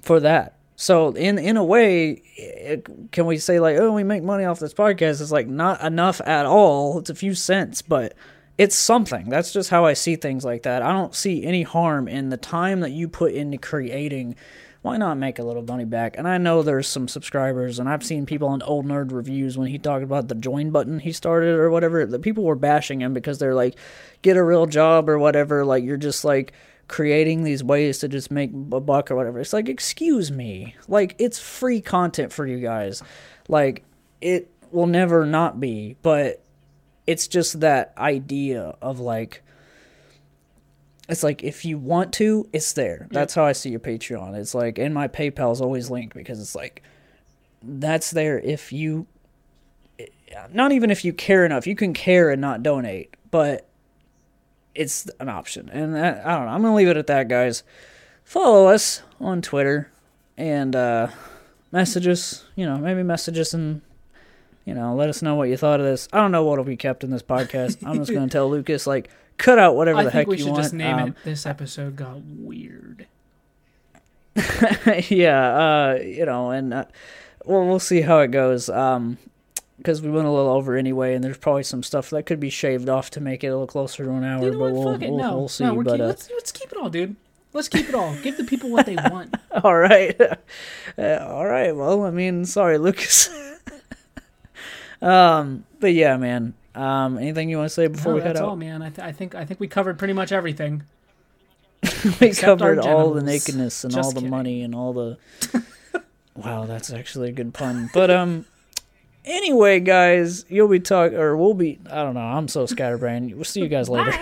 for that. So in in a way, it, can we say like, oh, we make money off this podcast? It's like not enough at all. It's a few cents, but it's something. That's just how I see things like that. I don't see any harm in the time that you put into creating. Why not make a little money back? And I know there's some subscribers, and I've seen people on Old Nerd reviews when he talked about the join button he started or whatever. The people were bashing him because they're like, get a real job or whatever. Like you're just like creating these ways to just make a buck or whatever. It's like, excuse me, like it's free content for you guys. Like it will never not be, but it's just that idea of like it's like if you want to, it's there. That's how I see your Patreon. It's like and my PayPal is always linked because it's like that's there if you not even if you care enough. You can care and not donate, but it's an option. And that, I don't know. I'm going to leave it at that, guys. Follow us on Twitter and uh message us, you know, maybe message us and you know, let us know what you thought of this. I don't know what'll be kept in this podcast. I'm just going to tell Lucas like cut out whatever I the think heck we you should want. just name Um, it. This episode got weird. *laughs* yeah, uh, you know, and uh, well, we'll see how it goes. Um, because we went a little over anyway, and there's probably some stuff that could be shaved off to make it a little closer to an hour. You know but we'll, we'll, No, we'll see. no. We're but keep, uh, let's let's keep it all, dude. Let's keep it all. Give the people what they want. *laughs* all right, *laughs* uh, all right. Well, I mean, sorry, Lucas. *laughs* um, but yeah, man. Um, anything you want to say before No, we head that's all, man. I, th- I think I think we covered pretty much everything. we covered all the nakedness and Just all the kidding. money and all the. wow, that's actually a good pun. But um, anyway, guys, you'll be talking, or we'll be. I don't know. I'm so scatterbrained. We'll see you guys later.